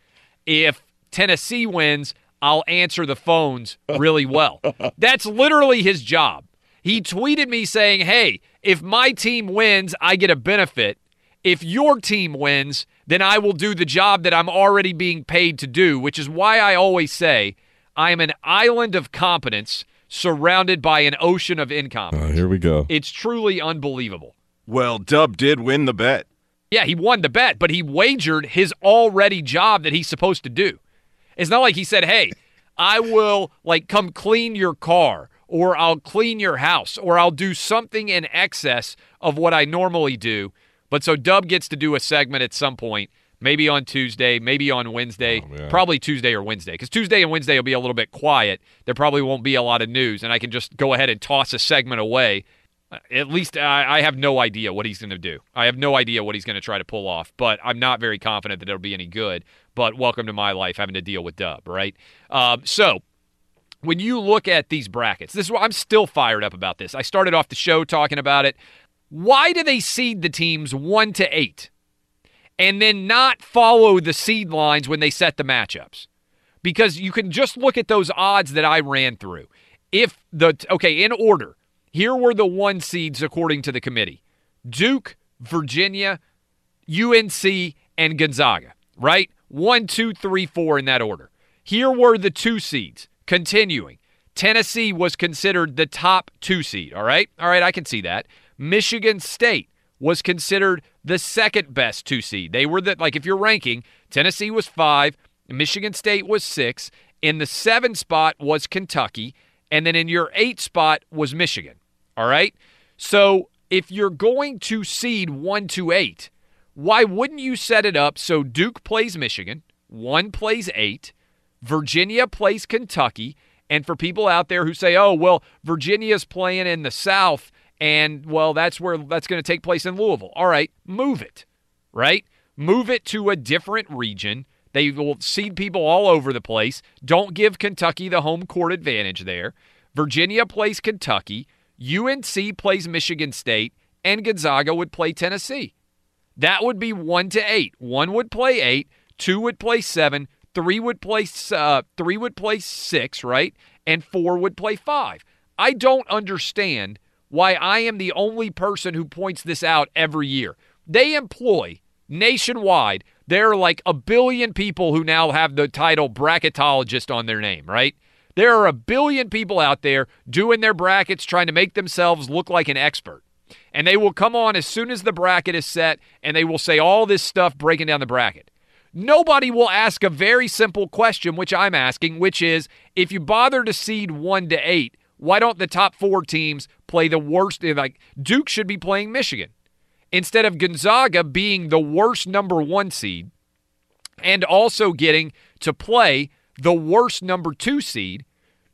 If Tennessee wins, I'll answer the phones really well. (laughs) That's literally his job. He tweeted me saying, Hey, if my team wins, I get a benefit. If your team wins, then I will do the job that I'm already being paid to do, which is why I always say I am an island of competence surrounded by an ocean of incompetence. Uh, here we go. It's truly unbelievable. Well, Dub did win the bet. Yeah, he won the bet, but he wagered his already job that he's supposed to do. It's not like he said, "Hey, I will like come clean your car or I'll clean your house or I'll do something in excess of what I normally do." But so Dub gets to do a segment at some point, maybe on Tuesday, maybe on Wednesday, oh, probably Tuesday or Wednesday, because Tuesday and Wednesday will be a little bit quiet. There probably won't be a lot of news, and I can just go ahead and toss a segment away. At least I, I have no idea what he's going to do. I have no idea what he's going to try to pull off, but I'm not very confident that it'll be any good. But welcome to my life having to deal with Dub, right? Um, so when you look at these brackets, this is why I'm still fired up about this. I started off the show talking about it. Why do they seed the teams one to eight and then not follow the seed lines when they set the matchups? Because you can just look at those odds that I ran through. If the, okay, in order, here were the one seeds according to the committee Duke, Virginia, UNC, and Gonzaga, right? One, two, three, four in that order. Here were the two seeds Continuing, Tennessee was considered the top two seed. All right. All right. I can see that. Michigan State was considered the second best two seed. They were the, like, if you're ranking, Tennessee was five, Michigan State was six. In the seven spot was Kentucky. And then in your eight spot was Michigan. All right. So if you're going to seed one to eight, why wouldn't you set it up so Duke plays Michigan, one plays eight, Virginia plays Kentucky, and for people out there who say, "Oh, well, Virginia's playing in the South and well, that's where that's going to take place in Louisville." All right, move it. Right? Move it to a different region. They will seed people all over the place. Don't give Kentucky the home court advantage there. Virginia plays Kentucky, UNC plays Michigan State, and Gonzaga would play Tennessee. That would be 1 to 8. 1 would play 8, 2 would play 7, three would play uh, three would play six, right? And four would play five. I don't understand why I am the only person who points this out every year. They employ nationwide. There are like a billion people who now have the title bracketologist on their name, right? There are a billion people out there doing their brackets, trying to make themselves look like an expert. And they will come on as soon as the bracket is set and they will say all this stuff breaking down the bracket. Nobody will ask a very simple question, which I'm asking, which is if you bother to seed one to eight, why don't the top four teams play the worst? Like Duke should be playing Michigan instead of Gonzaga being the worst number one seed and also getting to play the worst number two seed.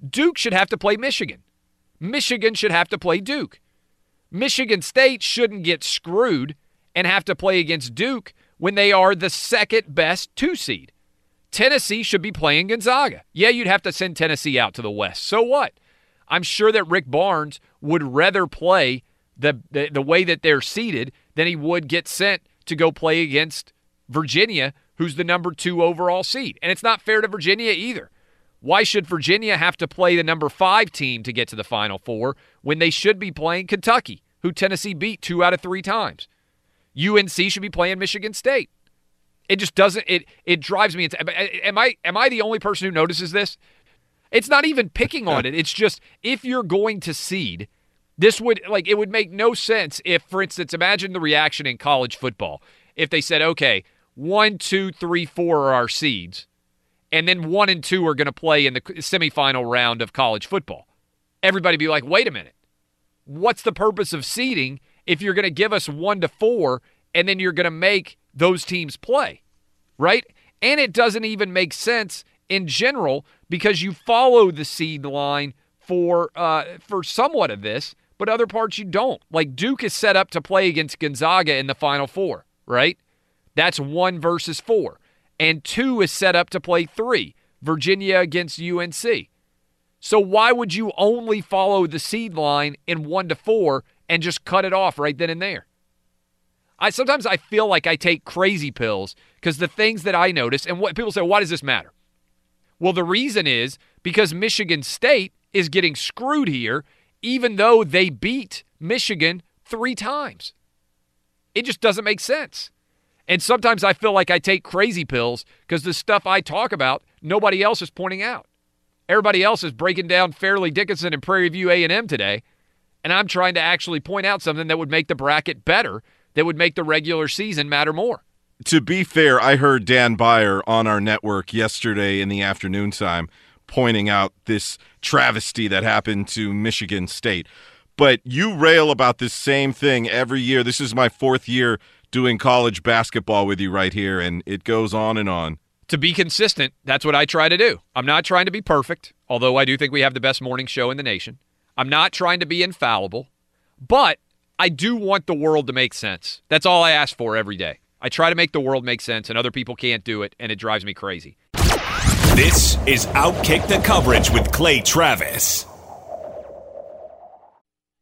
Duke should have to play Michigan. Michigan should have to play Duke. Michigan State shouldn't get screwed and have to play against Duke when they are the second best two seed. Tennessee should be playing Gonzaga. Yeah, you'd have to send Tennessee out to the West. So what? I'm sure that Rick Barnes would rather play the, the, the way that they're seeded than he would get sent to go play against Virginia, who's the number two overall seed. And it's not fair to Virginia either. Why should Virginia have to play the number five team to get to the Final Four when they should be playing Kentucky, who Tennessee beat two out of three times? UNC should be playing Michigan State. It just doesn't. It it drives me. Am I am I the only person who notices this? It's not even picking on (laughs) it. It's just if you're going to seed, this would like it would make no sense if, for instance, imagine the reaction in college football if they said, okay, one, two, three, four are our seeds, and then one and two are going to play in the semifinal round of college football. Everybody be like, wait a minute, what's the purpose of seeding if you're going to give us one to four and then you're going to make those teams play, right? And it doesn't even make sense in general because you follow the seed line for uh, for somewhat of this, but other parts you don't. Like Duke is set up to play against Gonzaga in the Final Four, right? That's one versus four, and two is set up to play three. Virginia against UNC. So why would you only follow the seed line in one to four and just cut it off right then and there. I sometimes I feel like I take crazy pills because the things that I notice and what people say, why does this matter? Well, the reason is because Michigan State is getting screwed here, even though they beat Michigan three times. It just doesn't make sense. And sometimes I feel like I take crazy pills because the stuff I talk about, nobody else is pointing out. Everybody else is breaking down Fairleigh Dickinson and Prairie View A&M today, and I'm trying to actually point out something that would make the bracket better, that would make the regular season matter more. To be fair, I heard Dan Beyer on our network yesterday in the afternoon time pointing out this travesty that happened to Michigan State. But you rail about this same thing every year. This is my fourth year doing college basketball with you right here, and it goes on and on. To be consistent, that's what I try to do. I'm not trying to be perfect, although I do think we have the best morning show in the nation. I'm not trying to be infallible, but I do want the world to make sense. That's all I ask for every day. I try to make the world make sense, and other people can't do it, and it drives me crazy. This is Outkick the Coverage with Clay Travis.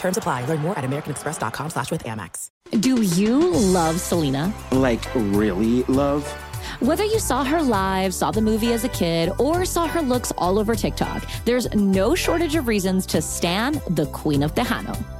Terms apply. Learn more at americanexpress.com slash with Amex. Do you love Selena? Like, really love? Whether you saw her live, saw the movie as a kid, or saw her looks all over TikTok, there's no shortage of reasons to stan the Queen of Tejano.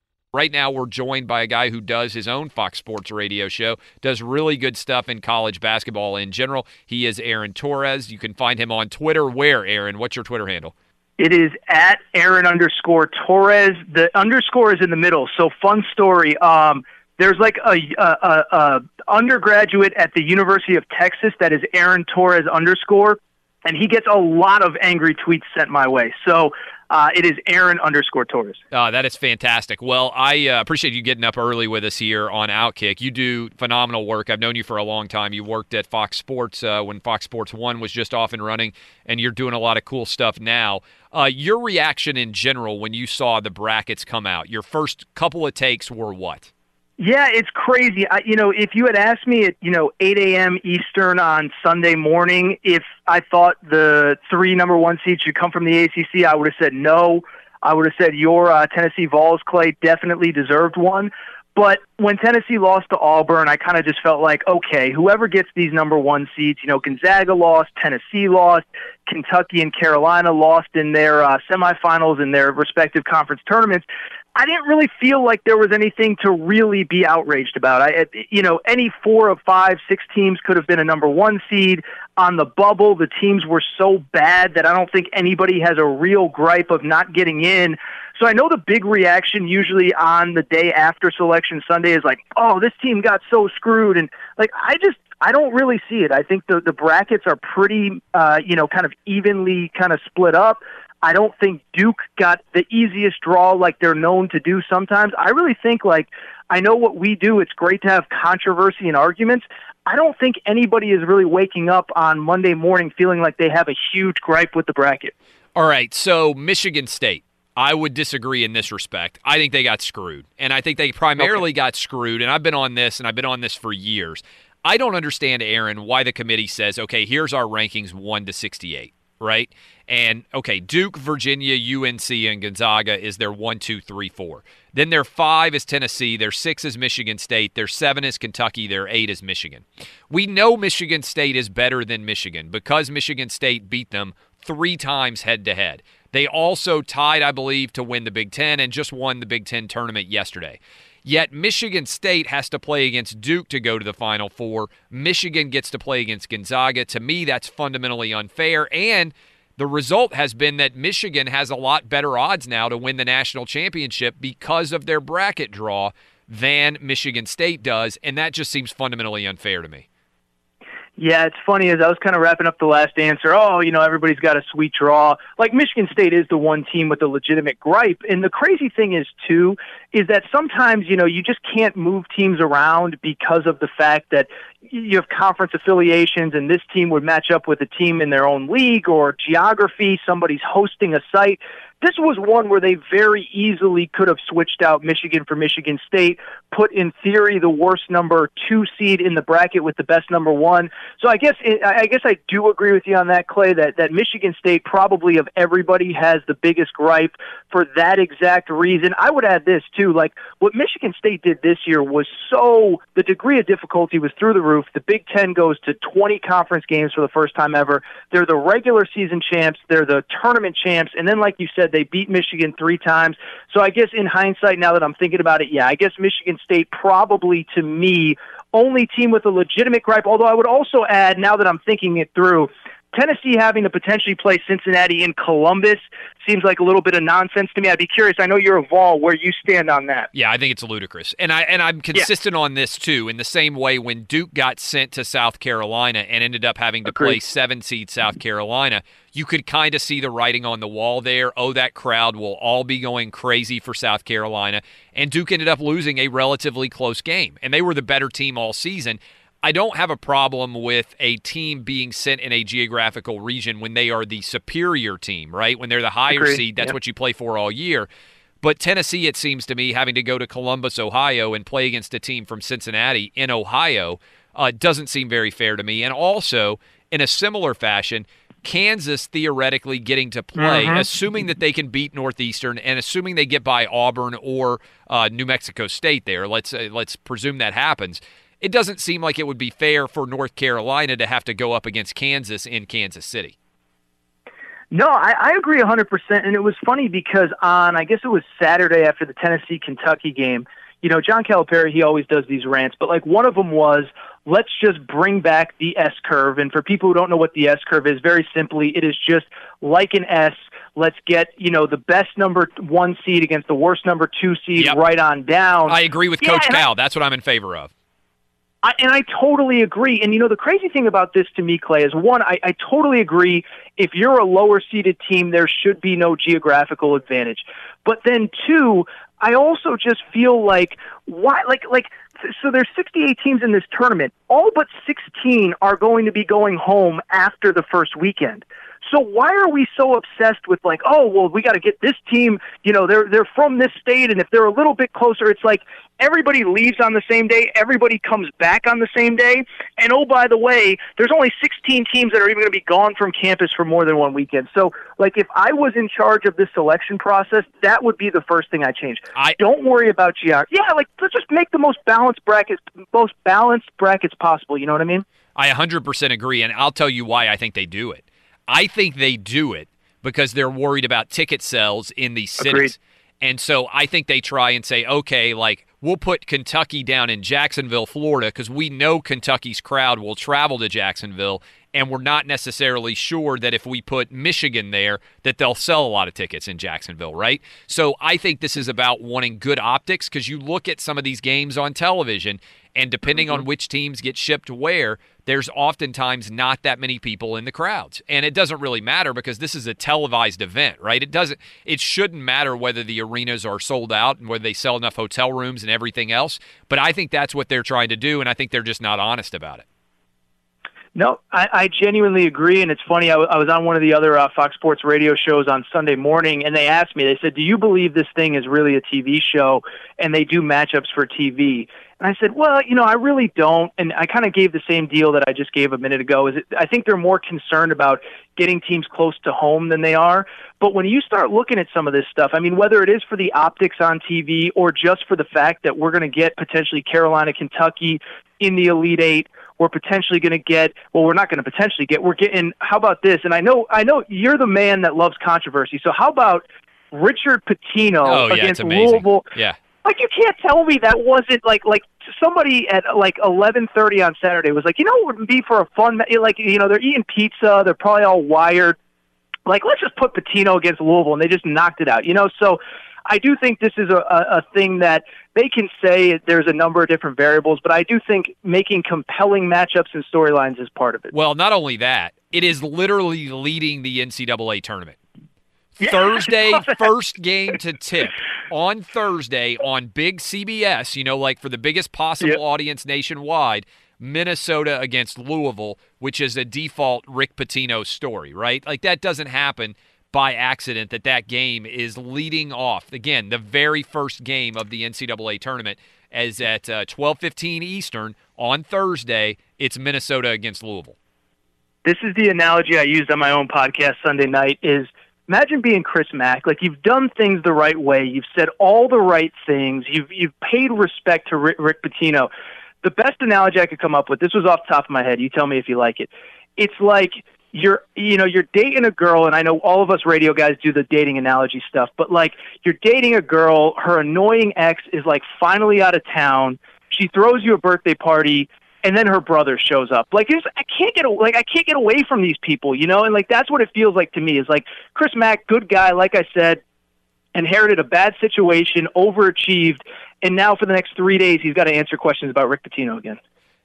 Right now, we're joined by a guy who does his own Fox Sports radio show, does really good stuff in college basketball in general. He is Aaron Torres. You can find him on Twitter. Where, Aaron? What's your Twitter handle? It is at Aaron underscore Torres. The underscore is in the middle. So fun story. Um, there's like a, a, a, undergraduate at the University of Texas that is Aaron Torres underscore, and he gets a lot of angry tweets sent my way. So uh, it is Aaron underscore Torres. Uh, that is fantastic. Well, I uh, appreciate you getting up early with us here on Outkick. You do phenomenal work. I've known you for a long time. You worked at Fox Sports uh, when Fox Sports 1 was just off and running, and you're doing a lot of cool stuff now. Uh, your reaction in general when you saw the brackets come out, your first couple of takes were what? Yeah, it's crazy. I, you know, if you had asked me at you know 8 a.m. Eastern on Sunday morning if I thought the three number one seeds should come from the ACC, I would have said no. I would have said your uh, Tennessee Vols Clay definitely deserved one. But when Tennessee lost to Auburn, I kind of just felt like, okay, whoever gets these number one seeds, you know, Gonzaga lost, Tennessee lost, Kentucky and Carolina lost in their uh, semifinals in their respective conference tournaments. I didn't really feel like there was anything to really be outraged about. I, you know, any four of five, six teams could have been a number one seed on the bubble. The teams were so bad that I don't think anybody has a real gripe of not getting in. So I know the big reaction usually on the day after selection Sunday is like, "Oh, this team got so screwed," and like I just I don't really see it. I think the the brackets are pretty, uh, you know, kind of evenly kind of split up. I don't think Duke got the easiest draw like they're known to do sometimes. I really think like I know what we do. It's great to have controversy and arguments. I don't think anybody is really waking up on Monday morning feeling like they have a huge gripe with the bracket. All right, so Michigan State. I would disagree in this respect. I think they got screwed. And I think they primarily okay. got screwed. And I've been on this and I've been on this for years. I don't understand, Aaron, why the committee says, okay, here's our rankings 1 to 68 right? And okay, Duke, Virginia, UNC, and Gonzaga is their one, two, three, four. Then their five is Tennessee, their six is Michigan State, their seven is Kentucky, their eight is Michigan. We know Michigan State is better than Michigan because Michigan State beat them three times head to head. They also tied, I believe, to win the Big Ten and just won the Big Ten tournament yesterday. Yet Michigan State has to play against Duke to go to the Final Four. Michigan gets to play against Gonzaga. To me, that's fundamentally unfair. And the result has been that Michigan has a lot better odds now to win the national championship because of their bracket draw than Michigan State does. And that just seems fundamentally unfair to me. Yeah, it's funny as I was kind of wrapping up the last answer. Oh, you know, everybody's got a sweet draw. Like Michigan State is the one team with a legitimate gripe. And the crazy thing is too is that sometimes, you know, you just can't move teams around because of the fact that you have conference affiliations and this team would match up with a team in their own league or geography, somebody's hosting a site this was one where they very easily could have switched out Michigan for Michigan State, put in theory the worst number two seed in the bracket with the best number one. So I guess I guess I do agree with you on that, Clay. That that Michigan State probably of everybody has the biggest gripe for that exact reason. I would add this too, like what Michigan State did this year was so the degree of difficulty was through the roof. The Big Ten goes to 20 conference games for the first time ever. They're the regular season champs. They're the tournament champs, and then like you said they beat Michigan three times. So I guess in hindsight, now that I'm thinking about it, yeah, I guess Michigan State probably to me only team with a legitimate gripe. Although I would also add, now that I'm thinking it through, Tennessee having to potentially play Cincinnati in Columbus seems like a little bit of nonsense to me. I'd be curious. I know you're a Vol, where you stand on that. Yeah, I think it's ludicrous, and I and I'm consistent yeah. on this too. In the same way, when Duke got sent to South Carolina and ended up having to Agreed. play seven seed South Carolina, you could kind of see the writing on the wall there. Oh, that crowd will all be going crazy for South Carolina, and Duke ended up losing a relatively close game, and they were the better team all season. I don't have a problem with a team being sent in a geographical region when they are the superior team, right? When they're the higher Agreed. seed, that's Yep. what you play for all year. But Tennessee, it seems to me, having to go to Columbus, Ohio, and play against a team from Cincinnati in Ohio uh, doesn't seem very fair to me. And also, in a similar fashion, Kansas theoretically getting to play, Mhm. assuming that they can beat Northeastern and assuming they get by Auburn or uh, New Mexico State. There, let's uh, let's presume that happens. It doesn't seem like it would be fair for North Carolina to have to go up against Kansas in Kansas City. No, I, I agree 100%. And it was funny because on, I guess it was Saturday after the Tennessee Kentucky game, you know, John Calipari, he always does these rants, but like one of them was, let's just bring back the S curve. And for people who don't know what the S curve is, very simply, it is just like an S. Let's get, you know, the best number one seed against the worst number two seed Yep. right on down. I agree with Yeah, Coach and I- Cal. That's what I'm in favor of. I, and I totally agree. And you know, the crazy thing about this to me, Clay, is one, I, I totally agree. If you're a lower seeded team, there should be no geographical advantage. But then two, I also just feel like why, like, like, so there's 68 teams in this tournament. All but 16 are going to be going home after the first weekend. So why are we so obsessed with like, oh well, we got to get this team. You know, they're they're from this state, and if they're a little bit closer, it's like everybody leaves on the same day, everybody comes back on the same day, and oh by the way, there's only 16 teams that are even going to be gone from campus for more than one weekend. So like, if I was in charge of this selection process, that would be the first thing I change. I don't worry about geography. Yeah, like let's just make the most balanced brackets, most balanced brackets possible. You know what I mean? I 100% agree, and I'll tell you why I think they do it. I think they do it because they're worried about ticket sales in these cities. Agreed. And so I think they try and say, okay, like we'll put Kentucky down in Jacksonville, Florida, because we know Kentucky's crowd will travel to Jacksonville, and we're not necessarily sure that if we put Michigan there, that they'll sell a lot of tickets in Jacksonville, right? So I think this is about wanting good optics because you look at some of these games on television, and depending on mm-hmm. which teams get shipped where, there's oftentimes not that many people in the crowds. And it doesn't really matter because this is a televised event, right? It doesn't it shouldn't matter whether the arenas are sold out and whether they sell enough hotel rooms and everything else, but I think that's what they're trying to do and I think they're just not honest about it. No, I, I genuinely agree, and it's funny. I, w- I was on one of the other uh, Fox Sports radio shows on Sunday morning, and they asked me. They said, "Do you believe this thing is really a TV show, and they do matchups for TV?" And I said, "Well, you know, I really don't." And I kind of gave the same deal that I just gave a minute ago. Is it, I think they're more concerned about getting teams close to home than they are. But when you start looking at some of this stuff, I mean, whether it is for the optics on TV or just for the fact that we're going to get potentially Carolina, Kentucky in the Elite Eight we're potentially going to get well we're not going to potentially get we're getting how about this and i know i know you're the man that loves controversy so how about richard Pitino Oh, yeah, against louisville Yeah. like you can't tell me that wasn't like like somebody at like eleven thirty on saturday was like you know what would be for a fun like you know they're eating pizza they're probably all wired like let's just put Pitino against louisville and they just knocked it out you know so I do think this is a, a, a thing that they can say there's a number of different variables, but I do think making compelling matchups and storylines is part of it. Well, not only that, it is literally leading the NCAA tournament. Thursday, (laughs) first game to tip on Thursday on big CBS, you know, like for the biggest possible audience nationwide, Minnesota against Louisville, which is a default Rick Pitino story, right? Like that doesn't happen. by accident that that game is leading off again the very first game of the NCAA tournament as at uh, 12:15 Eastern on Thursday. It's Minnesota against Louisville. This is the analogy I used on my own podcast Sunday night. Is imagine being Chris Mack. Like you've done things the right way. You've said all the right things. You've you've paid respect to Rick, Rick Pitino. The best analogy I could come up with. This was off the top of my head. You tell me if you like it. It's like you're you know you're dating a girl and i know all of us radio guys do the dating analogy stuff but like you're dating a girl her annoying ex is like finally out of town she throws you a birthday party and then her brother shows up like i can't get like i can't get away from these people you know and like that's what it feels like to me is like chris mack good guy like i said inherited a bad situation overachieved and now for the next three days he's got to answer questions about rick pitino again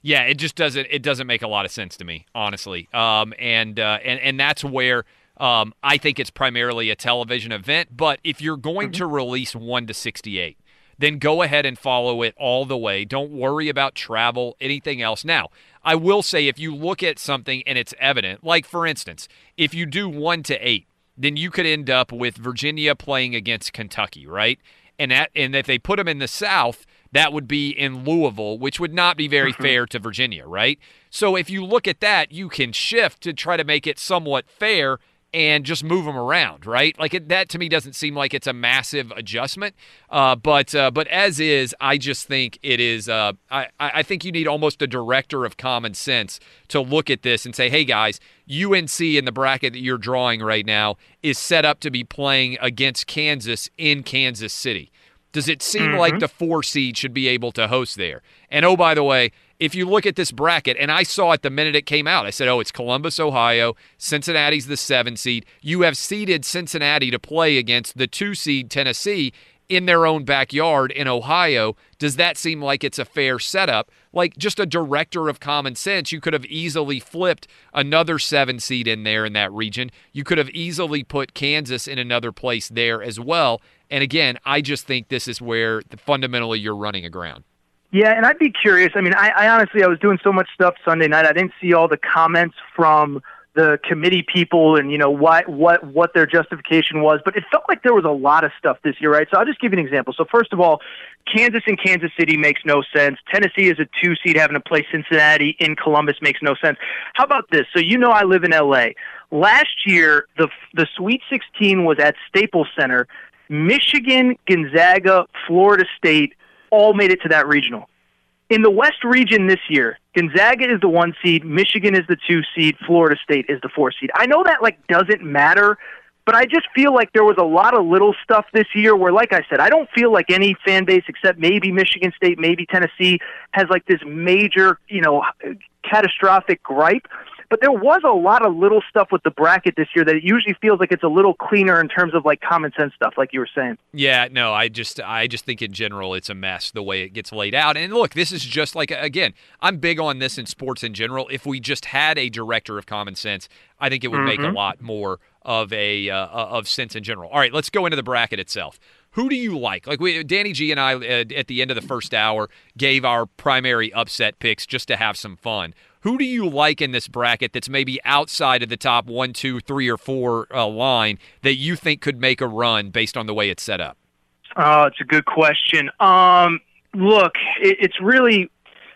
yeah, it just doesn't it doesn't make a lot of sense to me, honestly. Um, and uh, and and that's where um, I think it's primarily a television event. But if you're going mm-hmm. to release one to sixty eight, then go ahead and follow it all the way. Don't worry about travel, anything else. Now, I will say if you look at something and it's evident, like for instance, if you do one to eight, then you could end up with Virginia playing against Kentucky, right? And that and if they put them in the South that would be in Louisville, which would not be very mm-hmm. fair to Virginia, right? So if you look at that, you can shift to try to make it somewhat fair and just move them around, right? Like it, that to me doesn't seem like it's a massive adjustment. Uh, but uh, but as is, I just think it is. Uh, I I think you need almost a director of common sense to look at this and say, hey guys, UNC in the bracket that you're drawing right now is set up to be playing against Kansas in Kansas City. Does it seem mm-hmm. like the four seed should be able to host there? And oh, by the way, if you look at this bracket, and I saw it the minute it came out, I said, oh, it's Columbus, Ohio. Cincinnati's the seven seed. You have seeded Cincinnati to play against the two seed Tennessee in their own backyard in Ohio. Does that seem like it's a fair setup? Like just a director of common sense, you could have easily flipped another seven seed in there in that region. You could have easily put Kansas in another place there as well. And again, I just think this is where the, fundamentally you're running aground. Yeah, and I'd be curious. I mean, I, I honestly, I was doing so much stuff Sunday night. I didn't see all the comments from the committee people and you know what what what their justification was but it felt like there was a lot of stuff this year right so i'll just give you an example so first of all kansas and kansas city makes no sense tennessee is a two seed having to play cincinnati in columbus makes no sense how about this so you know i live in la last year the the sweet 16 was at staples center michigan gonzaga florida state all made it to that regional in the West region this year, Gonzaga is the one seed, Michigan is the two seed, Florida State is the four seed. I know that like doesn't matter, but I just feel like there was a lot of little stuff this year where, like I said, I don't feel like any fan base except maybe Michigan State, maybe Tennessee has like this major, you know, catastrophic gripe. But there was a lot of little stuff with the bracket this year that it usually feels like it's a little cleaner in terms of like common sense stuff, like you were saying. Yeah, no, I just I just think in general it's a mess the way it gets laid out. And look, this is just like again, I'm big on this in sports in general. If we just had a director of common sense, I think it would mm-hmm. make a mm-hmm. lot more of a uh, of sense in general. All right, let's go into the bracket itself. Who do you like? Like we, Danny G and I uh, at the end of the first hour gave our primary upset picks just to have some fun. Who do you like in this bracket that's maybe outside of the top one, two, three, or four uh, line that you think could make a run based on the way it's set up? Oh, it's a good question. Um, look, it, it's really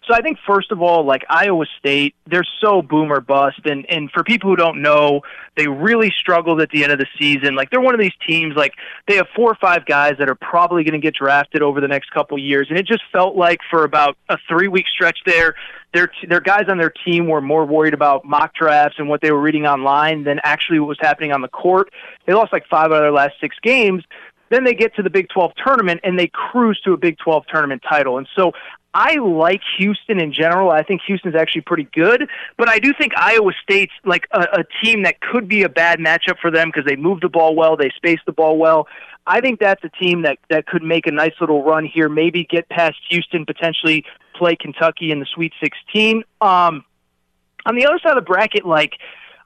so I think first of all, like Iowa State, they're so boomer bust, and and for people who don't know, they really struggled at the end of the season. Like they're one of these teams, like they have four or five guys that are probably going to get drafted over the next couple years, and it just felt like for about a three week stretch there, their their guys on their team were more worried about mock drafts and what they were reading online than actually what was happening on the court. They lost like five out of their last six games. Then they get to the Big 12 tournament and they cruise to a Big 12 tournament title. And so I like Houston in general. I think Houston's actually pretty good, but I do think Iowa State's like a, a team that could be a bad matchup for them because they move the ball well, they space the ball well. I think that's a team that that could make a nice little run here, maybe get past Houston, potentially play Kentucky in the Sweet 16. Um, on the other side of the bracket, like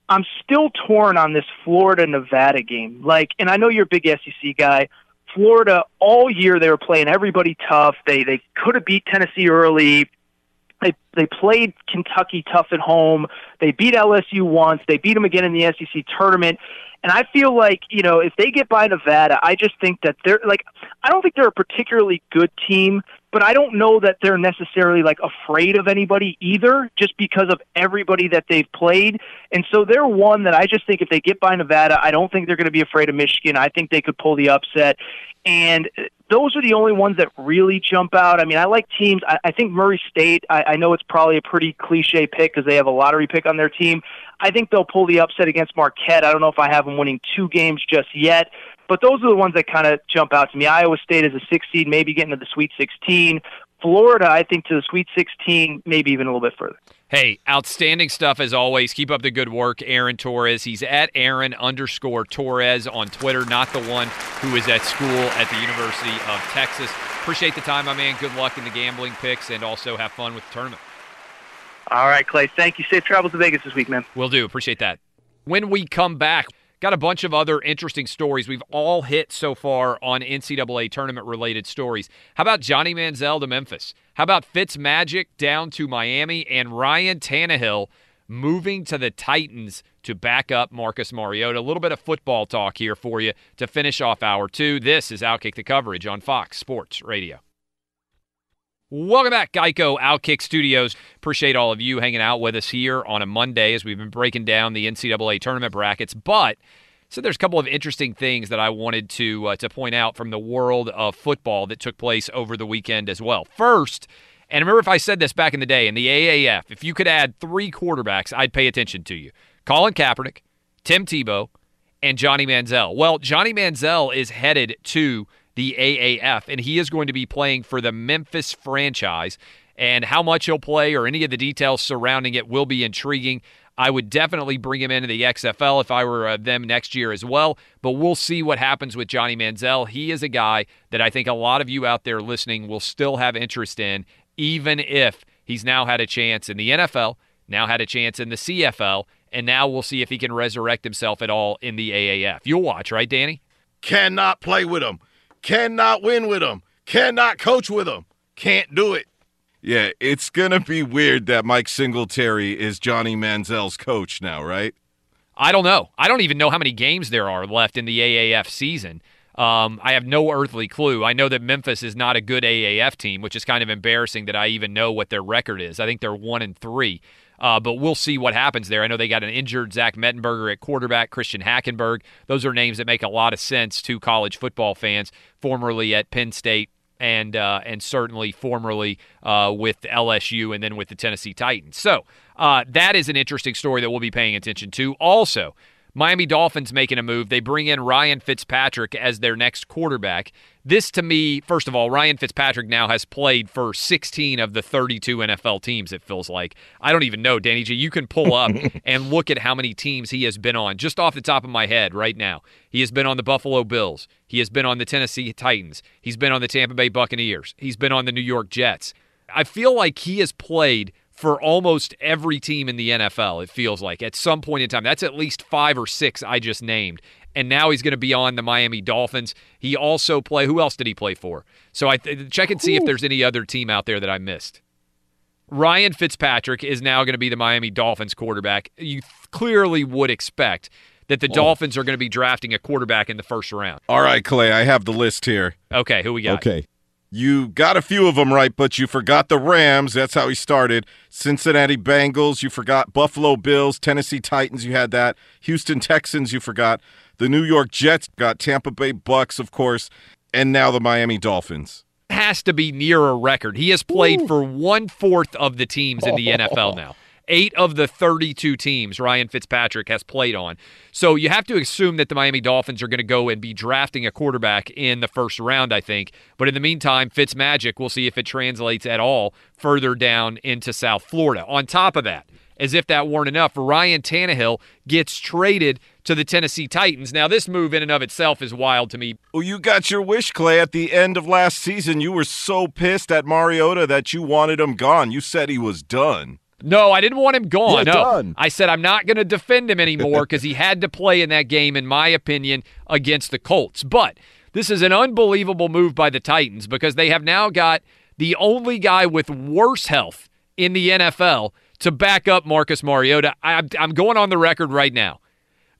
I'm still torn on this Florida Nevada game. Like, and I know you're a big SEC guy. Florida all year they were playing everybody tough. They they could have beat Tennessee early. They they played Kentucky tough at home. They beat LSU once. They beat them again in the SEC tournament. And I feel like, you know, if they get by Nevada, I just think that they're like I don't think they're a particularly good team, but I don't know that they're necessarily like afraid of anybody either just because of everybody that they've played. And so they're one that I just think if they get by Nevada, I don't think they're going to be afraid of Michigan. I think they could pull the upset. And uh, those are the only ones that really jump out. I mean, I like teams. I, I think Murray State, I, I know it's probably a pretty cliche pick because they have a lottery pick on their team. I think they'll pull the upset against Marquette. I don't know if I have them winning two games just yet, but those are the ones that kind of jump out to me. Iowa State is a six seed, maybe getting to the Sweet 16. Florida, I think, to the Sweet 16, maybe even a little bit further. Hey, outstanding stuff as always. Keep up the good work, Aaron Torres. He's at Aaron underscore Torres on Twitter, not the one who is at school at the University of Texas. Appreciate the time, my man. Good luck in the gambling picks and also have fun with the tournament. All right, Clay. Thank you. Safe travels to Vegas this week, man. Will do. Appreciate that. When we come back, got a bunch of other interesting stories we've all hit so far on NCAA tournament related stories. How about Johnny Manziel to Memphis? How about Fitz Magic down to Miami and Ryan Tannehill moving to the Titans to back up Marcus Mariota? A little bit of football talk here for you to finish off hour two. This is Outkick the Coverage on Fox Sports Radio. Welcome back, Geico Outkick Studios. Appreciate all of you hanging out with us here on a Monday as we've been breaking down the NCAA tournament brackets. But so there's a couple of interesting things that I wanted to uh, to point out from the world of football that took place over the weekend as well. First, and remember if I said this back in the day in the AAF, if you could add three quarterbacks, I'd pay attention to you: Colin Kaepernick, Tim Tebow, and Johnny Manziel. Well, Johnny Manziel is headed to the AAF, and he is going to be playing for the Memphis franchise. And how much he'll play or any of the details surrounding it will be intriguing. I would definitely bring him into the XFL if I were uh, them next year as well. But we'll see what happens with Johnny Manziel. He is a guy that I think a lot of you out there listening will still have interest in, even if he's now had a chance in the NFL, now had a chance in the CFL, and now we'll see if he can resurrect himself at all in the AAF. You'll watch, right, Danny? Cannot play with him. Cannot win with him. Cannot coach with him. Can't do it. Yeah, it's going to be weird that Mike Singletary is Johnny Manziel's coach now, right? I don't know. I don't even know how many games there are left in the AAF season. Um, I have no earthly clue. I know that Memphis is not a good AAF team, which is kind of embarrassing that I even know what their record is. I think they're one and three. Uh, but we'll see what happens there. I know they got an injured Zach Mettenberger at quarterback, Christian Hackenberg. Those are names that make a lot of sense to college football fans, formerly at Penn State and uh, and certainly formerly uh, with LSU and then with the Tennessee Titans. So uh, that is an interesting story that we'll be paying attention to. Also, Miami Dolphins making a move. They bring in Ryan Fitzpatrick as their next quarterback. This to me, first of all, Ryan Fitzpatrick now has played for 16 of the 32 NFL teams, it feels like. I don't even know, Danny G. You can pull up (laughs) and look at how many teams he has been on just off the top of my head right now. He has been on the Buffalo Bills. He has been on the Tennessee Titans. He's been on the Tampa Bay Buccaneers. He's been on the New York Jets. I feel like he has played for almost every team in the NFL, it feels like, at some point in time. That's at least five or six I just named. And now he's going to be on the Miami Dolphins. He also play. Who else did he play for? So I th- check and see if there's any other team out there that I missed. Ryan Fitzpatrick is now going to be the Miami Dolphins quarterback. You clearly would expect that the oh. Dolphins are going to be drafting a quarterback in the first round. All right, Clay, I have the list here. Okay, who we got? Okay. You got a few of them right, but you forgot the Rams. That's how he started. Cincinnati Bengals, you forgot. Buffalo Bills, Tennessee Titans, you had that. Houston Texans, you forgot. The New York Jets got Tampa Bay Bucks, of course, and now the Miami Dolphins. Has to be near a record. He has played Ooh. for one fourth of the teams in the (laughs) NFL now. Eight of the 32 teams Ryan Fitzpatrick has played on. So you have to assume that the Miami Dolphins are going to go and be drafting a quarterback in the first round, I think. But in the meantime, Fitzmagic, we'll see if it translates at all further down into South Florida. On top of that, as if that weren't enough, Ryan Tannehill gets traded to the Tennessee Titans. Now, this move in and of itself is wild to me. Well, you got your wish, Clay. At the end of last season, you were so pissed at Mariota that you wanted him gone. You said he was done. No, I didn't want him gone. Yeah, no. Done. I said I'm not going to defend him anymore because he had to play in that game, in my opinion, against the Colts. But this is an unbelievable move by the Titans because they have now got the only guy with worse health in the NFL to back up Marcus Mariota. I, I'm going on the record right now.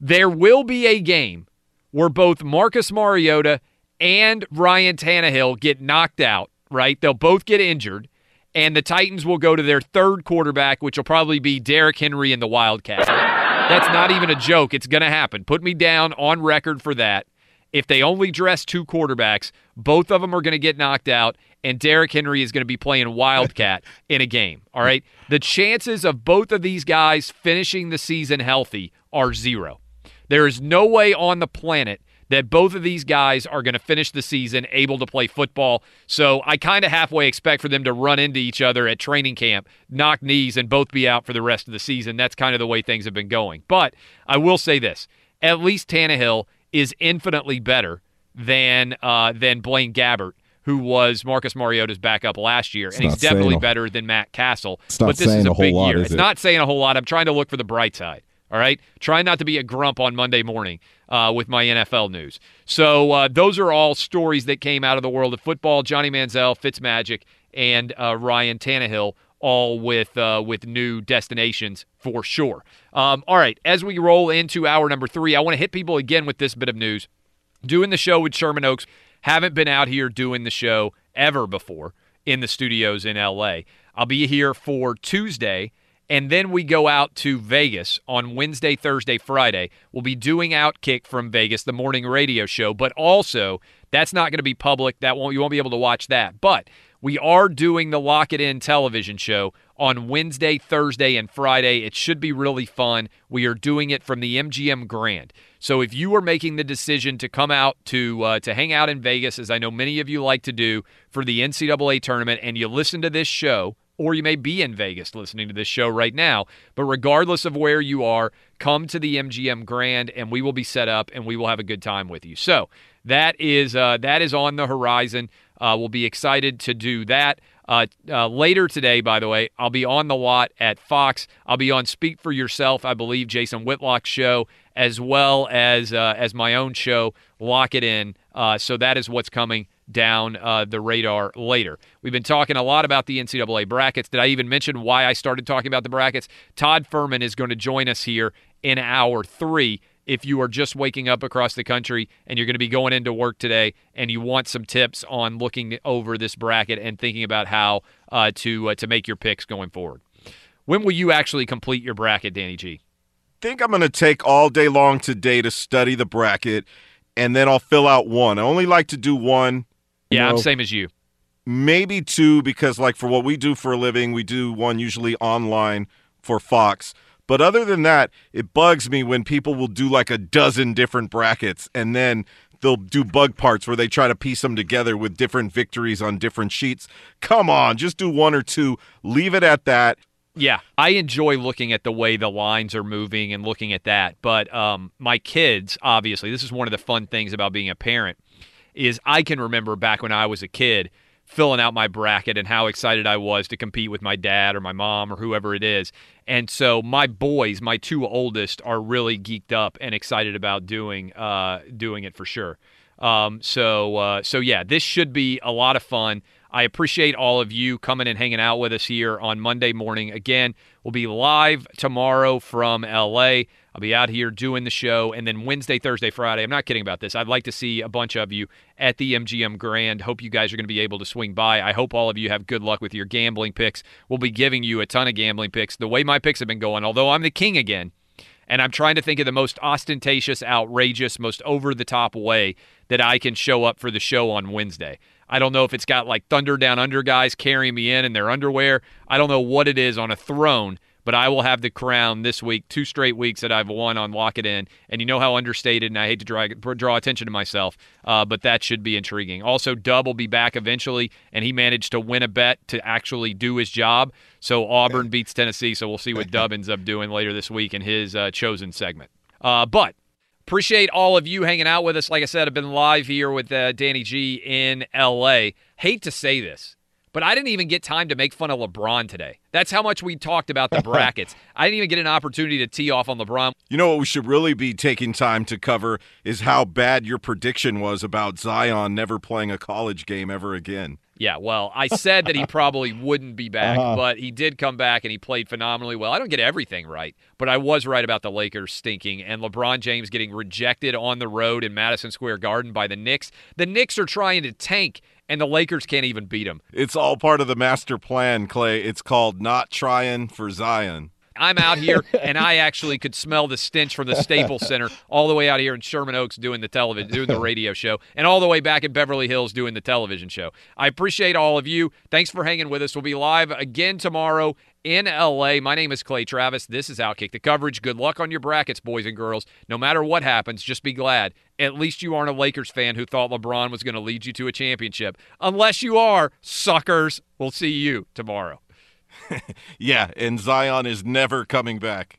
There will be a game where both Marcus Mariota and Ryan Tannehill get knocked out, right? They'll both get injured, and the Titans will go to their third quarterback, which will probably be Derrick Henry and the Wildcats. That's not even a joke. It's going to happen. Put me down on record for that. If they only dress two quarterbacks, both of them are going to get knocked out, and Derrick Henry is going to be playing Wildcat (laughs) in a game. All right. The chances of both of these guys finishing the season healthy are zero. There is no way on the planet that both of these guys are going to finish the season able to play football. So I kind of halfway expect for them to run into each other at training camp, knock knees, and both be out for the rest of the season. That's kind of the way things have been going. But I will say this at least Tannehill is infinitely better than uh, than Blaine Gabbert. Who was Marcus Mariota's backup last year, It's and he's definitely a- better than Matt Cassel. But this is saying a big lot, year. It's it? not saying a whole lot. I'm trying to look for the bright side. All right, try not to be a grump on Monday morning uh, with my NFL news. So uh, those are all stories that came out of the world of football. Johnny Manziel, Fitzmagic, and uh, Ryan Tannehill, all with uh, with new destinations for sure. Um, all right, as we roll into hour number three, I want to hit people again with this bit of news. Doing the show with Sherman Oaks, haven't been out here doing the show ever before in the studios in LA. I'll be here for Tuesday. And then we go out to Vegas on Wednesday, Thursday, Friday. We'll be doing Outkick from Vegas, the morning radio show, but also that's not going to be public. That won't you won't be able to watch that. But we are doing the Lock It In television show on Wednesday, Thursday, and Friday. It should be really fun. We are doing it from the MGM Grand. So if you are making the decision to come out to uh, to hang out in Vegas, as I know many of you like to do for the NCAA tournament, and you listen to this show, or you may be in Vegas listening to this show right now. But regardless of where you are, come to the MGM Grand, and we will be set up, and we will have a good time with you. So that is uh, that is on the horizon. Uh, we'll be excited to do that. Uh, uh, later today, by the way, I'll be on the lot at Fox. I'll be on Speak for Yourself, I believe, Jason Whitlock's show, as well as uh, as my own show, Lock It In. Uh, so that is what's coming down uh, the radar later. We've been talking a lot about the NCAA brackets. Did I even mention why I started talking about the brackets? Todd Fuhrman is going to join us here in hour three. If you are just waking up across the country and you're going to be going into work today and you want some tips on looking over this bracket and thinking about how uh, to uh, to make your picks going forward, when will you actually complete your bracket, Danny G? think I'm going to take all day long today to study the bracket, and then I'll fill out one. I only like to do one. Yeah, I'm know, same as you. maybe two because like for what we do for a living we do one usually online for fox. But other than that it bugs me when people will do like a dozen different brackets and then they'll do bug parts where they try to piece them together with different victories on different sheets. Come on just do one or two. Leave it at that. Yeah, I enjoy looking at the way the lines are moving and looking at that. But um, my kids, obviously, this is one of the fun things about being a parent, is I can remember back when I was a kid filling out my bracket and how excited I was to compete with my dad or my mom or whoever it is. And so my boys, my two oldest, are really geeked up and excited about doing uh, doing it for sure. Um, so uh, so yeah, this should be a lot of fun. I appreciate all of you coming and hanging out with us here on Monday morning. Again, we'll be live tomorrow from LA. I'll be out here doing the show, and then Wednesday, Thursday, Friday. I'm not kidding about this. I'd like to see a bunch of you at the MGM Grand. Hope you guys are going to be able to swing by. I hope all of you have good luck with your gambling picks. We'll be giving you a ton of gambling picks. The way my picks have been going, although I'm the king again, and I'm trying to think of the most ostentatious, outrageous, most over the top way that I can show up for the show on Wednesday. I don't know if it's got like Thunder Down Under guys carrying me in in their underwear. I don't know what it is on a throne, but I will have the crown this week, two straight weeks that I've won on Lock It In. And you know how understated, and I hate to draw, draw attention to myself, uh, but that should be intriguing. Also, Dub will be back eventually, and he managed to win a bet to actually do his job. So Auburn beats Tennessee, so we'll see what Dub ends up doing later this week in his uh, chosen segment. Uh, but Appreciate all of you hanging out with us. Like I said, I've been live here with uh, Danny G in LA. Hate to say this, but I didn't even get time to make fun of LeBron today. That's how much we talked about the (laughs) brackets. I didn't even get an opportunity to tee off on LeBron. you know what we should really be taking time to cover is how bad your prediction was about zion never playing a college game ever again Yeah, well, I said that he (laughs) probably wouldn't be back, Uh-huh. but he did come back and he played phenomenally well. I don't get everything right, but I was right about the Lakers stinking and LeBron James getting rejected on the road in Madison Square Garden by the Knicks. The Knicks are trying to tank, and the Lakers can't even beat them. It's all part of the master plan, Clay. It's called not trying for Zion. I'm out here, (laughs) and I actually could smell the stench from the Staples Center all the way out here in Sherman Oaks doing the television, doing the radio show, and all the way back in Beverly Hills doing the television show. I appreciate all of you. Thanks for hanging with us. We'll be live again tomorrow in LA. My name is Clay Travis. This is Outkick the coverage. Good luck on your brackets, boys and girls. No matter what happens, just be glad. At least you aren't a Lakers fan who thought LeBron was going to lead you to a championship. Unless you are, suckers. We'll see you tomorrow. (laughs) Yeah, and Zion is never coming back.